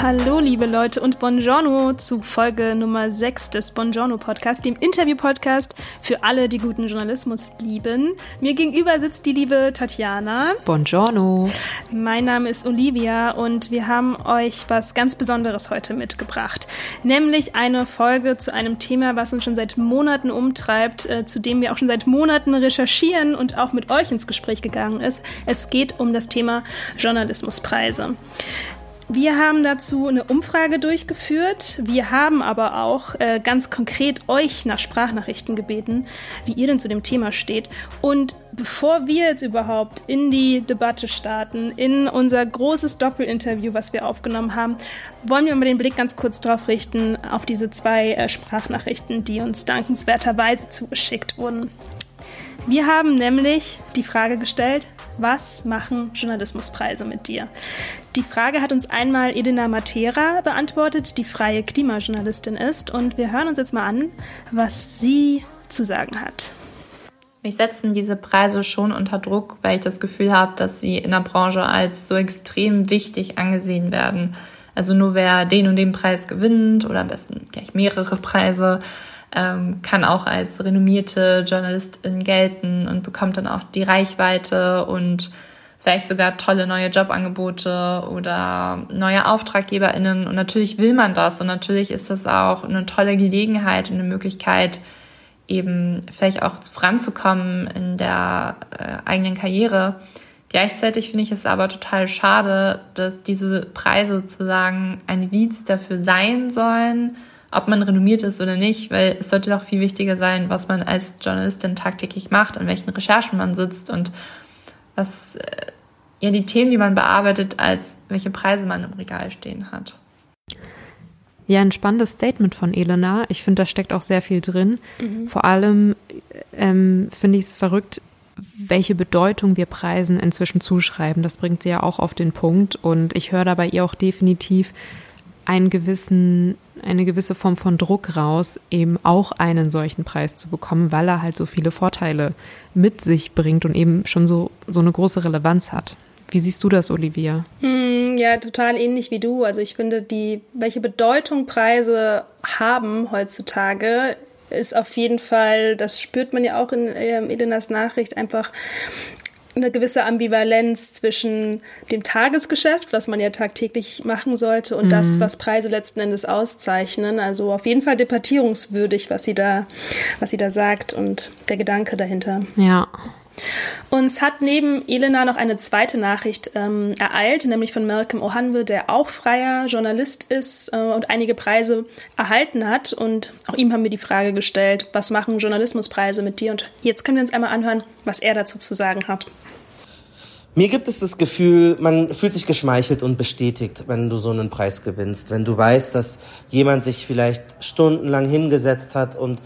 Hallo, liebe Leute und Buongiorno zu Folge Nummer 6 des Buongiorno Podcast, dem Interview-Podcast für alle, die guten Journalismus lieben. Mir gegenüber sitzt die liebe Tatjana. Buongiorno. Mein Name ist Olivia und wir haben euch was ganz Besonderes heute mitgebracht. Nämlich eine Folge zu einem Thema, was uns schon seit Monaten umtreibt, äh, zu dem wir auch schon seit Monaten recherchieren und auch mit euch ins Gespräch gegangen ist. Es geht um das Thema Journalismuspreise. Wir haben dazu eine Umfrage durchgeführt. Wir haben aber auch äh, ganz konkret euch nach Sprachnachrichten gebeten, wie ihr denn zu dem Thema steht. Und bevor wir jetzt überhaupt in die Debatte starten, in unser großes Doppelinterview, was wir aufgenommen haben, wollen wir mal den Blick ganz kurz darauf richten, auf diese zwei äh, Sprachnachrichten, die uns dankenswerterweise zugeschickt wurden. Wir haben nämlich die Frage gestellt, was machen Journalismuspreise mit dir? Die Frage hat uns einmal Edina Matera beantwortet, die freie Klimajournalistin ist. Und wir hören uns jetzt mal an, was sie zu sagen hat. Mich setzen diese Preise schon unter Druck, weil ich das Gefühl habe, dass sie in der Branche als so extrem wichtig angesehen werden. Also nur wer den und den Preis gewinnt oder am besten gleich mehrere Preise, ähm, kann auch als renommierte Journalistin gelten und bekommt dann auch die Reichweite und vielleicht sogar tolle neue Jobangebote oder neue AuftraggeberInnen. Und natürlich will man das und natürlich ist das auch eine tolle Gelegenheit und eine Möglichkeit, eben vielleicht auch voranzukommen in der äh, eigenen Karriere. Gleichzeitig finde ich es aber total schade, dass diese Preise sozusagen ein Indiz dafür sein sollen, ob man renommiert ist oder nicht, weil es sollte doch viel wichtiger sein, was man als Journalistin tagtäglich macht, an welchen Recherchen man sitzt und was äh, ja die Themen, die man bearbeitet, als welche Preise man im Regal stehen hat. Ja, ein spannendes Statement von Elena. Ich finde, da steckt auch sehr viel drin. Mhm. Vor allem ähm, finde ich es verrückt, welche Bedeutung wir Preisen inzwischen zuschreiben. Das bringt sie ja auch auf den Punkt. Und ich höre da bei ihr auch definitiv einen gewissen eine gewisse Form von Druck raus, eben auch einen solchen Preis zu bekommen, weil er halt so viele Vorteile mit sich bringt und eben schon so, so eine große Relevanz hat. Wie siehst du das, Olivia? Hm, ja, total ähnlich wie du. Also ich finde, die, welche Bedeutung Preise haben heutzutage, ist auf jeden Fall, das spürt man ja auch in ähm, Elenas Nachricht, einfach eine gewisse Ambivalenz zwischen dem Tagesgeschäft, was man ja tagtäglich machen sollte, und mhm. das, was Preise letzten Endes auszeichnen. Also auf jeden Fall debattierungswürdig, was sie da, was sie da sagt und der Gedanke dahinter. Ja. Uns hat neben Elena noch eine zweite Nachricht ähm, ereilt, nämlich von Malcolm Ohanwe, der auch freier Journalist ist äh, und einige Preise erhalten hat. Und auch ihm haben wir die Frage gestellt, was machen Journalismuspreise mit dir? Und jetzt können wir uns einmal anhören, was er dazu zu sagen hat. Mir gibt es das Gefühl, man fühlt sich geschmeichelt und bestätigt, wenn du so einen Preis gewinnst. Wenn du weißt, dass jemand sich vielleicht stundenlang hingesetzt hat und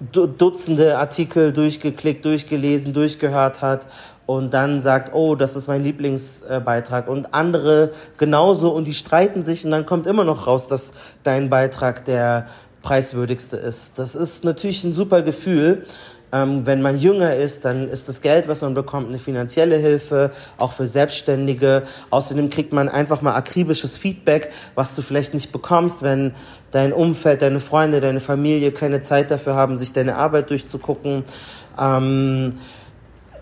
Dutzende Artikel durchgeklickt, durchgelesen, durchgehört hat und dann sagt, oh, das ist mein Lieblingsbeitrag und andere genauso und die streiten sich und dann kommt immer noch raus, dass dein Beitrag der preiswürdigste ist. Das ist natürlich ein super Gefühl. Ähm, wenn man jünger ist, dann ist das Geld, was man bekommt, eine finanzielle Hilfe, auch für Selbstständige. Außerdem kriegt man einfach mal akribisches Feedback, was du vielleicht nicht bekommst, wenn dein Umfeld, deine Freunde, deine Familie keine Zeit dafür haben, sich deine Arbeit durchzugucken. Ähm,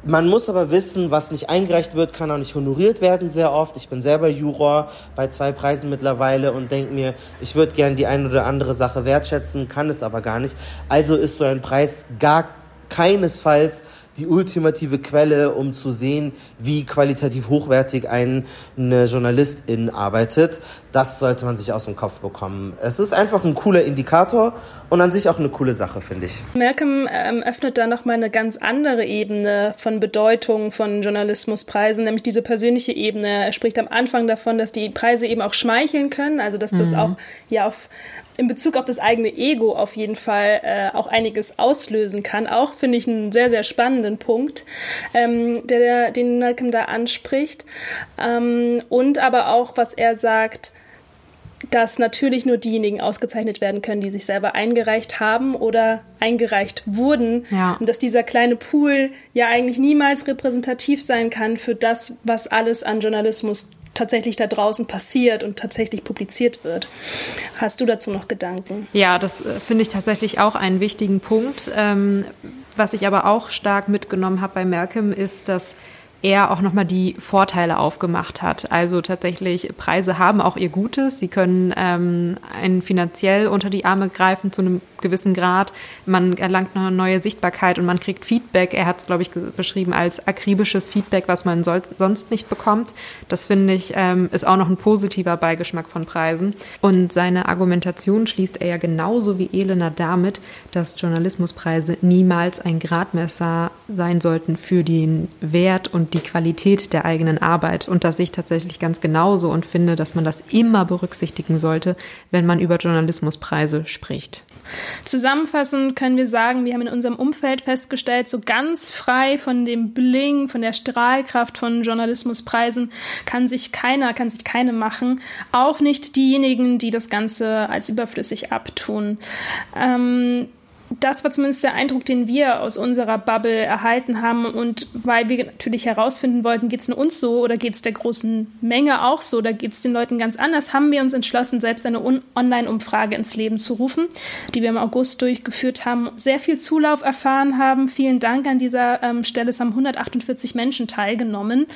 man muss aber wissen, was nicht eingereicht wird, kann auch nicht honoriert werden sehr oft. Ich bin selber Juror bei zwei Preisen mittlerweile und denke mir, ich würde gern die eine oder andere Sache wertschätzen, kann es aber gar nicht. Also ist so ein Preis gar keinesfalls die ultimative Quelle, um zu sehen, wie qualitativ hochwertig ein, eine Journalistin arbeitet. Das sollte man sich aus dem Kopf bekommen. Es ist einfach ein cooler Indikator und an sich auch eine coole Sache, finde ich. Malcolm ähm, öffnet da nochmal eine ganz andere Ebene von Bedeutung von Journalismuspreisen, nämlich diese persönliche Ebene. Er spricht am Anfang davon, dass die Preise eben auch schmeicheln können, also dass das mhm. auch ja auf in Bezug auf das eigene Ego auf jeden Fall äh, auch einiges auslösen kann. Auch finde ich einen sehr, sehr spannenden Punkt, ähm, der, der, den Malcolm da anspricht. Ähm, und aber auch, was er sagt, dass natürlich nur diejenigen ausgezeichnet werden können, die sich selber eingereicht haben oder eingereicht wurden. Ja. Und dass dieser kleine Pool ja eigentlich niemals repräsentativ sein kann für das, was alles an Journalismus tatsächlich da draußen passiert und tatsächlich publiziert wird. Hast du dazu noch Gedanken? Ja, das äh, finde ich tatsächlich auch einen wichtigen Punkt. Ähm, was ich aber auch stark mitgenommen habe bei Malcolm ist, dass er auch nochmal die Vorteile aufgemacht hat. Also tatsächlich, Preise haben auch ihr Gutes. Sie können ähm, einen finanziell unter die Arme greifen zu einem gewissen Grad. Man erlangt eine neue Sichtbarkeit und man kriegt Feedback. Er hat es, glaube ich, beschrieben als akribisches Feedback, was man soll, sonst nicht bekommt. Das finde ich, ähm, ist auch noch ein positiver Beigeschmack von Preisen. Und seine Argumentation schließt er ja genauso wie Elena damit, dass Journalismuspreise niemals ein Gradmesser sein sollten für den Wert und die Qualität der eigenen Arbeit. Und das sehe ich tatsächlich ganz genauso und finde, dass man das immer berücksichtigen sollte, wenn man über Journalismuspreise spricht. Zusammenfassend können wir sagen, wir haben in unserem Umfeld festgestellt, so ganz frei von dem Bling, von der Strahlkraft von Journalismuspreisen kann sich keiner, kann sich keine machen. Auch nicht diejenigen, die das Ganze als überflüssig abtun. Ähm, das war zumindest der Eindruck, den wir aus unserer Bubble erhalten haben. Und weil wir natürlich herausfinden wollten, geht es nur uns so oder geht es der großen Menge auch so oder geht es den Leuten ganz anders, haben wir uns entschlossen, selbst eine Online-Umfrage ins Leben zu rufen, die wir im August durchgeführt haben, sehr viel Zulauf erfahren haben. Vielen Dank an dieser ähm, Stelle. Es haben 148 Menschen teilgenommen.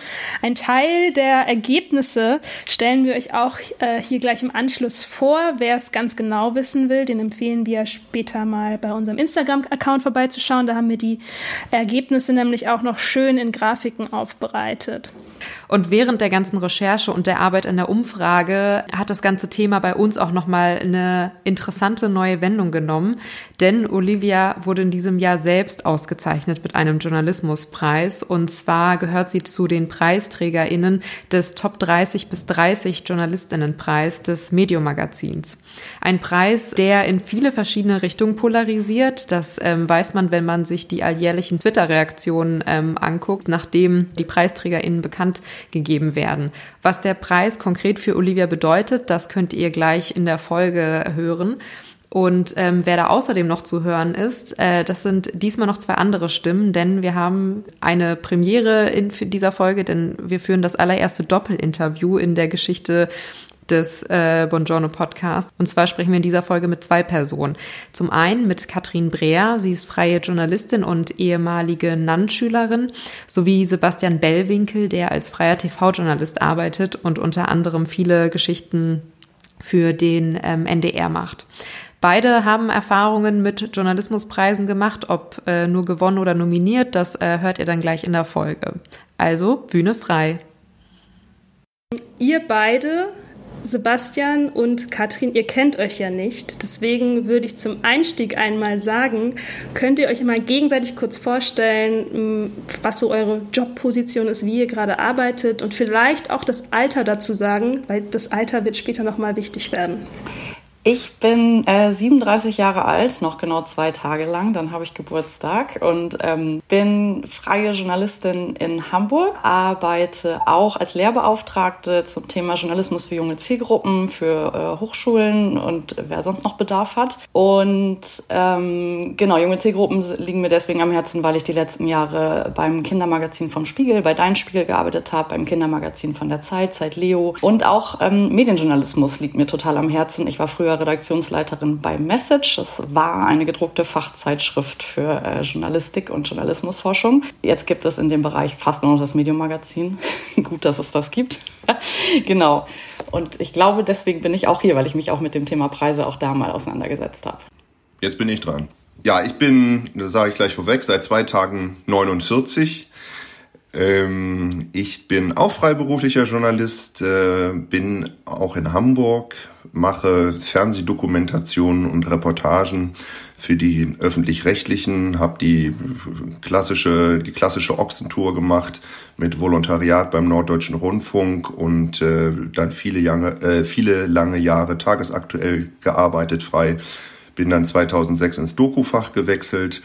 Ein Teil der Ergebnisse stellen wir euch auch äh, hier gleich im Anschluss vor. Wer es ganz genau wissen will, den empfehlen wir später mal bei uns unserem Instagram-Account vorbeizuschauen. Da haben wir die Ergebnisse nämlich auch noch schön in Grafiken aufbereitet. Und während der ganzen Recherche und der Arbeit an der Umfrage hat das ganze Thema bei uns auch nochmal eine interessante neue Wendung genommen. Denn Olivia wurde in diesem Jahr selbst ausgezeichnet mit einem Journalismuspreis. Und zwar gehört sie zu den PreisträgerInnen des Top 30 bis 30 JournalistInnenpreis des Medium-Magazins. Ein Preis, der in viele verschiedene Richtungen polarisiert. Das ähm, weiß man, wenn man sich die alljährlichen Twitter-Reaktionen ähm, anguckt, nachdem die PreisträgerInnen bekannt gegeben werden. Was der Preis konkret für Olivia bedeutet, das könnt ihr gleich in der Folge hören. Und ähm, wer da außerdem noch zu hören ist, äh, das sind diesmal noch zwei andere Stimmen, denn wir haben eine Premiere in dieser Folge, denn wir führen das allererste Doppelinterview in der Geschichte des äh, Bongiorno Podcasts. Und zwar sprechen wir in dieser Folge mit zwei Personen. Zum einen mit Katrin Breer, sie ist freie Journalistin und ehemalige NAN-Schülerin, sowie Sebastian Bellwinkel, der als freier TV-Journalist arbeitet und unter anderem viele Geschichten für den ähm, NDR macht. Beide haben Erfahrungen mit Journalismuspreisen gemacht, ob äh, nur gewonnen oder nominiert, das äh, hört ihr dann gleich in der Folge. Also Bühne frei. Ihr beide Sebastian und Katrin, ihr kennt euch ja nicht. Deswegen würde ich zum Einstieg einmal sagen, könnt ihr euch mal gegenseitig kurz vorstellen, was so eure Jobposition ist, wie ihr gerade arbeitet und vielleicht auch das Alter dazu sagen, weil das Alter wird später nochmal wichtig werden. Ich bin äh, 37 Jahre alt, noch genau zwei Tage lang, dann habe ich Geburtstag und ähm, bin freie Journalistin in Hamburg, arbeite auch als Lehrbeauftragte zum Thema Journalismus für junge Zielgruppen, für äh, Hochschulen und wer sonst noch Bedarf hat. Und ähm, genau, junge Zielgruppen liegen mir deswegen am Herzen, weil ich die letzten Jahre beim Kindermagazin vom Spiegel, bei Dein Spiegel gearbeitet habe, beim Kindermagazin von der Zeit, Zeit Leo und auch ähm, Medienjournalismus liegt mir total am Herzen. Ich war früher früher Redaktionsleiterin bei Message. Es war eine gedruckte Fachzeitschrift für äh, Journalistik und Journalismusforschung. Jetzt gibt es in dem Bereich fast nur noch das Medium-Magazin. Gut, dass es das gibt. genau. Und ich glaube, deswegen bin ich auch hier, weil ich mich auch mit dem Thema Preise auch da mal auseinandergesetzt habe. Jetzt bin ich dran. Ja, ich bin, das sage ich gleich vorweg, seit zwei Tagen 49. Ähm, ich bin auch freiberuflicher Journalist, äh, bin auch in Hamburg, mache Fernsehdokumentationen und Reportagen für die öffentlich-rechtlichen, habe die klassische die klassische Ochsentour gemacht mit Volontariat beim Norddeutschen Rundfunk und äh, dann viele lange äh, viele lange Jahre tagesaktuell gearbeitet frei. Bin dann 2006 ins Dokufach gewechselt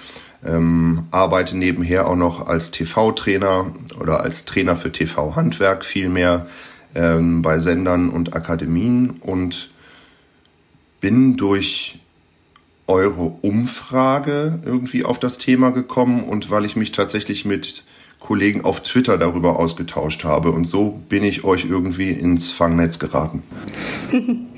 ähm, arbeite nebenher auch noch als TV-Trainer oder als Trainer für TV-Handwerk vielmehr ähm, bei Sendern und Akademien und bin durch eure Umfrage irgendwie auf das Thema gekommen und weil ich mich tatsächlich mit Kollegen auf Twitter darüber ausgetauscht habe. Und so bin ich euch irgendwie ins Fangnetz geraten.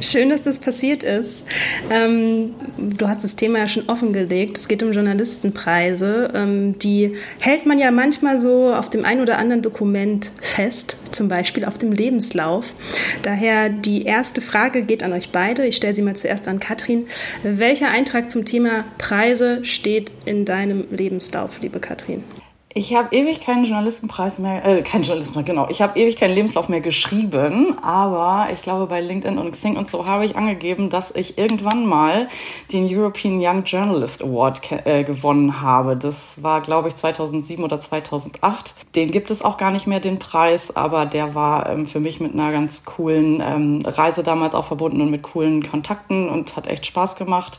Schön, dass das passiert ist. Ähm, du hast das Thema ja schon offengelegt. Es geht um Journalistenpreise. Ähm, die hält man ja manchmal so auf dem ein oder anderen Dokument fest, zum Beispiel auf dem Lebenslauf. Daher die erste Frage geht an euch beide. Ich stelle sie mal zuerst an Katrin. Welcher Eintrag zum Thema Preise steht in deinem Lebenslauf, liebe Katrin? Ich habe ewig keinen Journalistenpreis mehr, äh, keinen Journalistenpreis, genau. Ich habe ewig keinen Lebenslauf mehr geschrieben, aber ich glaube, bei LinkedIn und Xing und so habe ich angegeben, dass ich irgendwann mal den European Young Journalist Award äh, gewonnen habe. Das war, glaube ich, 2007 oder 2008. Den gibt es auch gar nicht mehr, den Preis, aber der war ähm, für mich mit einer ganz coolen ähm, Reise damals auch verbunden und mit coolen Kontakten und hat echt Spaß gemacht.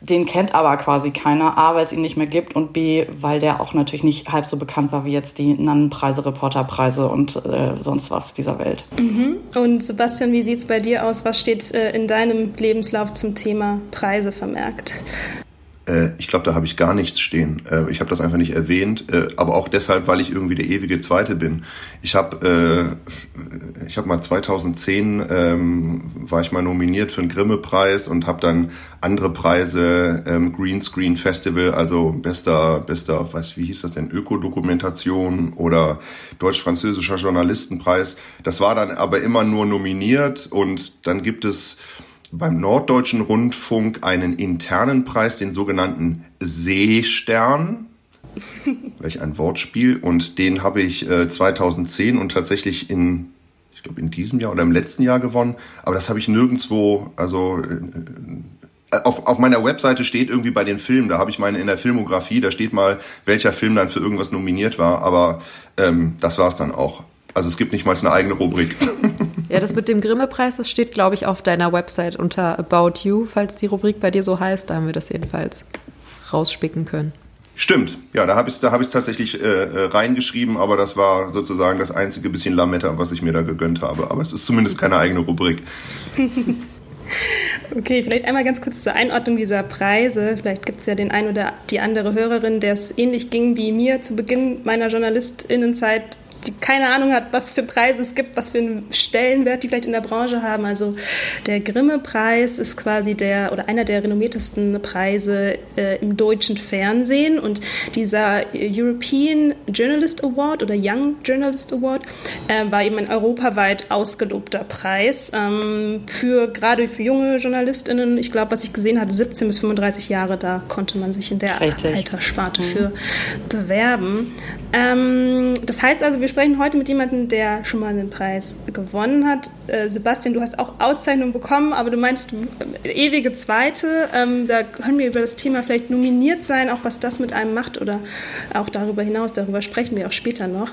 Den kennt aber quasi keiner, A, weil es ihn nicht mehr gibt und B, weil der auch natürlich nicht halb so bekannt war wie jetzt die Nannenpreise, Reporterpreise und äh, sonst was dieser Welt. Mhm. Und Sebastian, wie sieht es bei dir aus? Was steht äh, in deinem Lebenslauf zum Thema Preise vermerkt? Äh, ich glaube, da habe ich gar nichts stehen. Äh, ich habe das einfach nicht erwähnt, äh, aber auch deshalb, weil ich irgendwie der ewige Zweite bin. Ich habe äh, ich habe mal 2010 ähm, war ich mal nominiert für einen Grimme-Preis und habe dann andere Preise, ähm, Greenscreen Festival, also bester bester, was wie hieß das denn, Ökodokumentation oder deutsch-französischer Journalistenpreis. Das war dann aber immer nur nominiert und dann gibt es beim Norddeutschen Rundfunk einen internen Preis, den sogenannten Seestern. Welch ein Wortspiel. Und den habe ich äh, 2010 und tatsächlich in, ich glaube, in diesem Jahr oder im letzten Jahr gewonnen. Aber das habe ich nirgendwo, also äh, auf, auf meiner Webseite steht irgendwie bei den Filmen, da habe ich meine in der Filmografie, da steht mal, welcher Film dann für irgendwas nominiert war, aber ähm, das war es dann auch. Also es gibt nicht mal eine eigene Rubrik. Ja, das mit dem Grimme-Preis, das steht, glaube ich, auf deiner Website unter About You, falls die Rubrik bei dir so heißt. Da haben wir das jedenfalls rausspicken können. Stimmt, ja, da habe ich es da hab ich's tatsächlich äh, äh, reingeschrieben, aber das war sozusagen das einzige bisschen Lametta, was ich mir da gegönnt habe. Aber es ist zumindest keine eigene Rubrik. Okay, vielleicht einmal ganz kurz zur Einordnung dieser Preise. Vielleicht gibt es ja den einen oder die andere Hörerin, der es ähnlich ging wie mir zu Beginn meiner JournalistInnenzeit die keine Ahnung hat, was für Preise es gibt, was für einen Stellenwert die vielleicht in der Branche haben. Also der Grimme-Preis ist quasi der oder einer der renommiertesten Preise äh, im deutschen Fernsehen und dieser European Journalist Award oder Young Journalist Award äh, war eben ein europaweit ausgelobter Preis ähm, für gerade für junge JournalistInnen. Ich glaube, was ich gesehen hatte, 17 bis 35 Jahre, da konnte man sich in der Richtig. Alterssparte mhm. für bewerben. Ähm, das heißt also, wir sprechen heute mit jemandem, der schon mal einen Preis gewonnen hat. Äh, Sebastian, du hast auch Auszeichnungen bekommen, aber du meinst äh, ewige Zweite. Ähm, da können wir über das Thema vielleicht nominiert sein, auch was das mit einem macht oder auch darüber hinaus. Darüber sprechen wir auch später noch.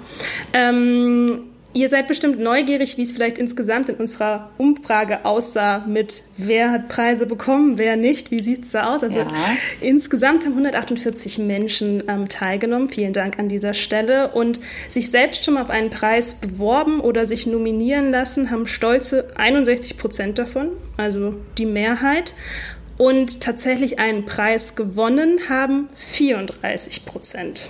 Ähm, Ihr seid bestimmt neugierig, wie es vielleicht insgesamt in unserer Umfrage aussah mit wer hat Preise bekommen, wer nicht. Wie sieht es da aus? Also ja. insgesamt haben 148 Menschen ähm, teilgenommen. Vielen Dank an dieser Stelle. Und sich selbst schon mal auf einen Preis beworben oder sich nominieren lassen, haben stolze 61 Prozent davon, also die Mehrheit. Und tatsächlich einen Preis gewonnen haben 34 Prozent.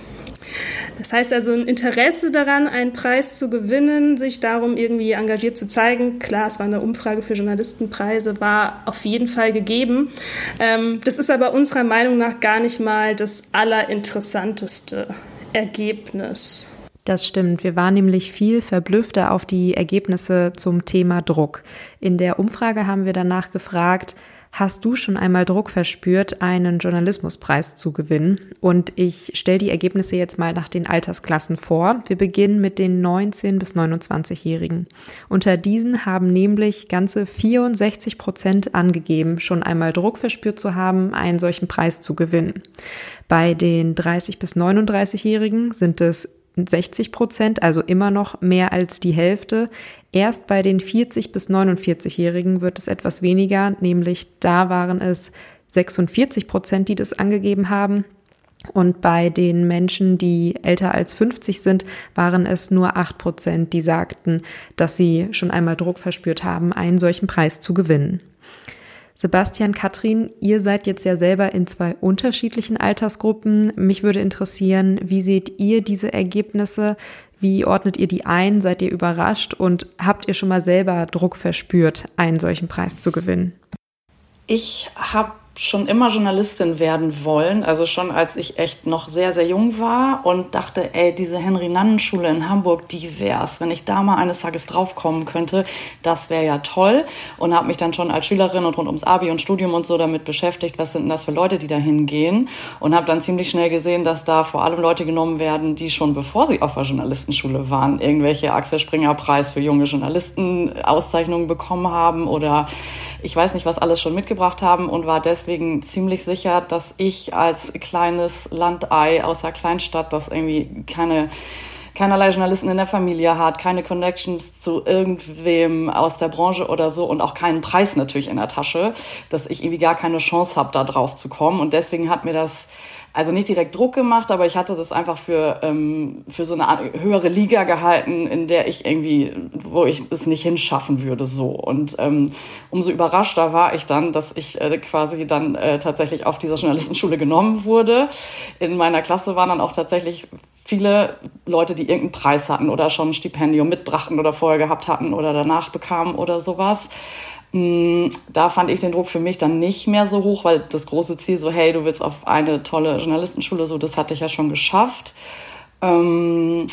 Das heißt also ein Interesse daran, einen Preis zu gewinnen, sich darum irgendwie engagiert zu zeigen. Klar, es war eine Umfrage für Journalistenpreise, war auf jeden Fall gegeben. Ähm, das ist aber unserer Meinung nach gar nicht mal das allerinteressanteste Ergebnis. Das stimmt. Wir waren nämlich viel verblüffter auf die Ergebnisse zum Thema Druck. In der Umfrage haben wir danach gefragt, Hast du schon einmal Druck verspürt, einen Journalismuspreis zu gewinnen? Und ich stelle die Ergebnisse jetzt mal nach den Altersklassen vor. Wir beginnen mit den 19 bis 29-Jährigen. Unter diesen haben nämlich ganze 64 Prozent angegeben, schon einmal Druck verspürt zu haben, einen solchen Preis zu gewinnen. Bei den 30 bis 39-Jährigen sind es 60 Prozent, also immer noch mehr als die Hälfte. Erst bei den 40 bis 49-Jährigen wird es etwas weniger, nämlich da waren es 46 Prozent, die das angegeben haben. Und bei den Menschen, die älter als 50 sind, waren es nur 8 Prozent, die sagten, dass sie schon einmal Druck verspürt haben, einen solchen Preis zu gewinnen. Sebastian, Katrin, ihr seid jetzt ja selber in zwei unterschiedlichen Altersgruppen. Mich würde interessieren, wie seht ihr diese Ergebnisse? Wie ordnet ihr die ein? Seid ihr überrascht? Und habt ihr schon mal selber Druck verspürt, einen solchen Preis zu gewinnen? Ich habe schon immer Journalistin werden wollen, also schon als ich echt noch sehr, sehr jung war und dachte, ey, diese Henry-Nannen-Schule in Hamburg, die wär's. Wenn ich da mal eines Tages draufkommen könnte, das wäre ja toll. Und habe mich dann schon als Schülerin und rund ums Abi und Studium und so damit beschäftigt, was sind denn das für Leute, die da hingehen. Und habe dann ziemlich schnell gesehen, dass da vor allem Leute genommen werden, die schon bevor sie auf der Journalistenschule waren, irgendwelche Axel Springer Preis für junge Journalisten Auszeichnungen bekommen haben oder ich weiß nicht, was alles schon mitgebracht haben und war deswegen ziemlich sicher, dass ich als kleines Landei aus der Kleinstadt, das irgendwie keine keinerlei Journalisten in der Familie hat, keine Connections zu irgendwem aus der Branche oder so und auch keinen Preis natürlich in der Tasche, dass ich irgendwie gar keine Chance habe, da drauf zu kommen. Und deswegen hat mir das also nicht direkt Druck gemacht, aber ich hatte das einfach für, ähm, für so eine höhere Liga gehalten, in der ich irgendwie, wo ich es nicht hinschaffen würde, so. Und ähm, umso überraschter war ich dann, dass ich äh, quasi dann äh, tatsächlich auf dieser Journalistenschule genommen wurde. In meiner Klasse waren dann auch tatsächlich viele Leute, die irgendeinen Preis hatten oder schon ein Stipendium mitbrachten oder vorher gehabt hatten oder danach bekamen oder sowas. Mm, da fand ich den Druck für mich dann nicht mehr so hoch, weil das große Ziel so, hey, du willst auf eine tolle Journalistenschule, so, das hatte ich ja schon geschafft. Ähm,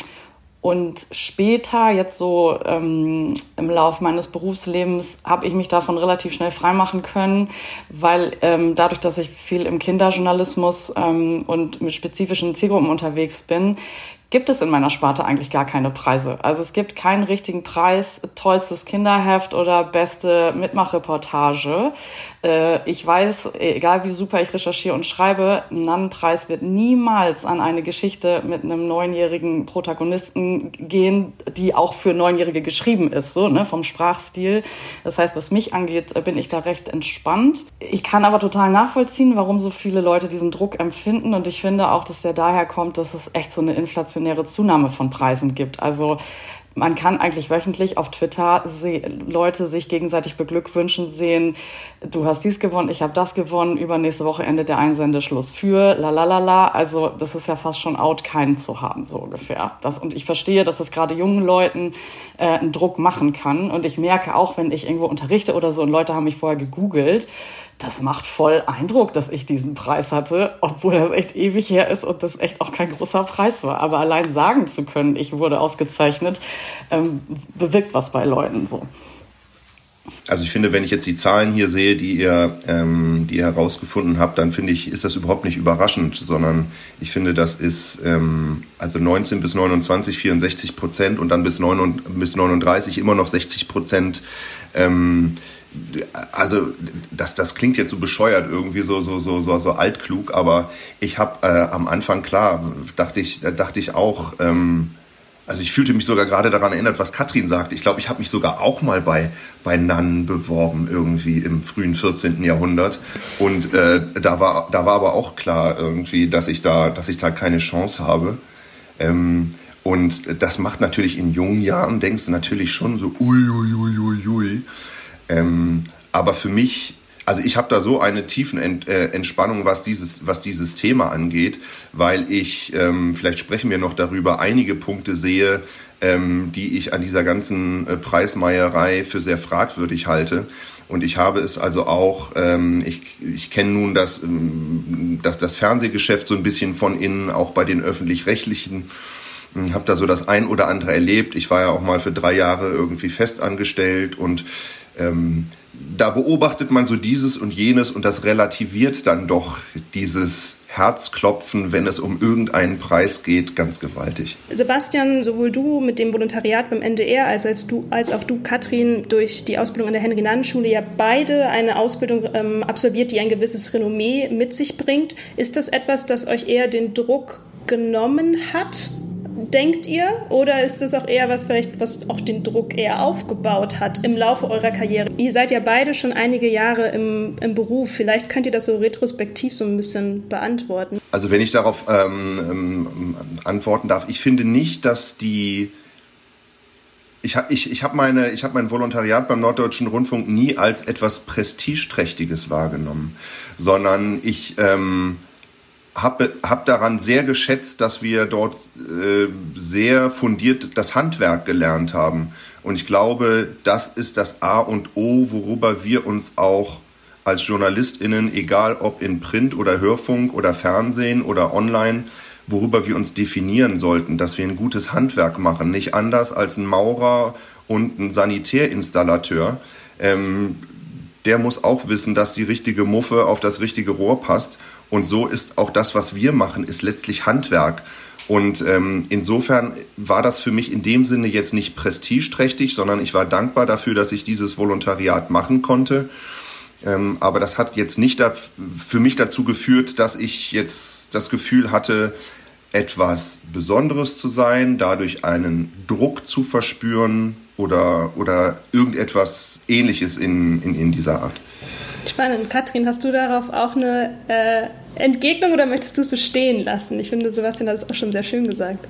und später, jetzt so ähm, im Laufe meines Berufslebens, habe ich mich davon relativ schnell freimachen können, weil ähm, dadurch, dass ich viel im Kinderjournalismus und mit spezifischen Zielgruppen unterwegs bin, gibt es in meiner Sparte eigentlich gar keine Preise. Also es gibt keinen richtigen Preis, tollstes Kinderheft oder beste Mitmachreportage. Äh, ich weiß, egal wie super ich recherchiere und schreibe, ein Nannenpreis wird niemals an eine Geschichte mit einem neunjährigen Protagonisten gehen, die auch für Neunjährige geschrieben ist, so ne, vom Sprachstil. Das heißt, was mich angeht, bin ich da recht entspannt. Ich kann aber total nachvollziehen, warum so viele Leute diesen Druck empfinden und ich finde auch, dass der daher kommt, dass es echt so eine Inflation inflationäre Zunahme von Preisen gibt. Also man kann eigentlich wöchentlich auf Twitter Leute sich gegenseitig beglückwünschen sehen. Du hast dies gewonnen, ich habe das gewonnen. Übernächste Woche endet der Einsendeschluss für la la la la. Also das ist ja fast schon out, keinen zu haben so ungefähr. Das, und ich verstehe, dass das gerade jungen Leuten äh, einen Druck machen kann. Und ich merke auch, wenn ich irgendwo unterrichte oder so und Leute haben mich vorher gegoogelt das macht voll Eindruck, dass ich diesen Preis hatte, obwohl das echt ewig her ist und das echt auch kein großer Preis war. Aber allein sagen zu können, ich wurde ausgezeichnet, ähm, bewirkt was bei Leuten so. Also ich finde, wenn ich jetzt die Zahlen hier sehe, die ihr, ähm, die ihr herausgefunden habt, dann finde ich, ist das überhaupt nicht überraschend, sondern ich finde, das ist ähm, also 19 bis 29 64 Prozent und dann bis, 9, bis 39 immer noch 60 Prozent. Ähm, also das, das klingt jetzt so bescheuert, irgendwie so, so, so, so, so altklug, aber ich habe äh, am Anfang, klar, dachte ich, dachte ich auch, ähm, also ich fühlte mich sogar gerade daran erinnert, was Katrin sagt. Ich glaube, ich habe mich sogar auch mal bei, bei Nannen beworben, irgendwie im frühen 14. Jahrhundert. Und äh, da, war, da war aber auch klar irgendwie, dass ich da, dass ich da keine Chance habe. Ähm, und das macht natürlich in jungen Jahren, denkst du natürlich schon so, ui, ui, ui, ui, ui. Ähm, aber für mich, also ich habe da so eine tiefen Ent, äh, Entspannung, was dieses, was dieses Thema angeht, weil ich, ähm, vielleicht sprechen wir noch darüber, einige Punkte sehe, ähm, die ich an dieser ganzen äh, Preismeierei für sehr fragwürdig halte. Und ich habe es also auch, ähm, ich, ich kenne nun das, ähm, das, das Fernsehgeschäft so ein bisschen von innen, auch bei den öffentlich-rechtlichen habe da so das ein oder andere erlebt. Ich war ja auch mal für drei Jahre irgendwie festangestellt und ähm, da beobachtet man so dieses und jenes und das relativiert dann doch dieses Herzklopfen, wenn es um irgendeinen Preis geht, ganz gewaltig. Sebastian, sowohl du mit dem Volontariat beim NDR als, als, du, als auch du, Katrin, durch die Ausbildung an der Henry-Nannen-Schule ja beide eine Ausbildung ähm, absolviert, die ein gewisses Renommee mit sich bringt. Ist das etwas, das euch eher den Druck genommen hat denkt ihr? Oder ist es auch eher was vielleicht, was auch den Druck eher aufgebaut hat im Laufe eurer Karriere? Ihr seid ja beide schon einige Jahre im, im Beruf. Vielleicht könnt ihr das so retrospektiv so ein bisschen beantworten. Also wenn ich darauf ähm, ähm, antworten darf, ich finde nicht, dass die ich, ich, ich habe meine, ich hab mein Volontariat beim Norddeutschen Rundfunk nie als etwas Prestigeträchtiges wahrgenommen, sondern ich ähm, habe hab daran sehr geschätzt, dass wir dort äh, sehr fundiert das Handwerk gelernt haben. Und ich glaube, das ist das A und O, worüber wir uns auch als JournalistInnen, egal ob in Print oder Hörfunk oder Fernsehen oder online, worüber wir uns definieren sollten, dass wir ein gutes Handwerk machen, nicht anders als ein Maurer und ein Sanitärinstallateur. Ähm, der muss auch wissen, dass die richtige Muffe auf das richtige Rohr passt. Und so ist auch das, was wir machen, ist letztlich Handwerk. Und ähm, insofern war das für mich in dem Sinne jetzt nicht prestigeträchtig, sondern ich war dankbar dafür, dass ich dieses Volontariat machen konnte. Ähm, aber das hat jetzt nicht für mich dazu geführt, dass ich jetzt das Gefühl hatte, etwas Besonderes zu sein, dadurch einen Druck zu verspüren oder, oder irgendetwas Ähnliches in, in, in dieser Art. Spannend. Katrin, hast du darauf auch eine äh, Entgegnung oder möchtest du es so stehen lassen? Ich finde, Sebastian hat es auch schon sehr schön gesagt.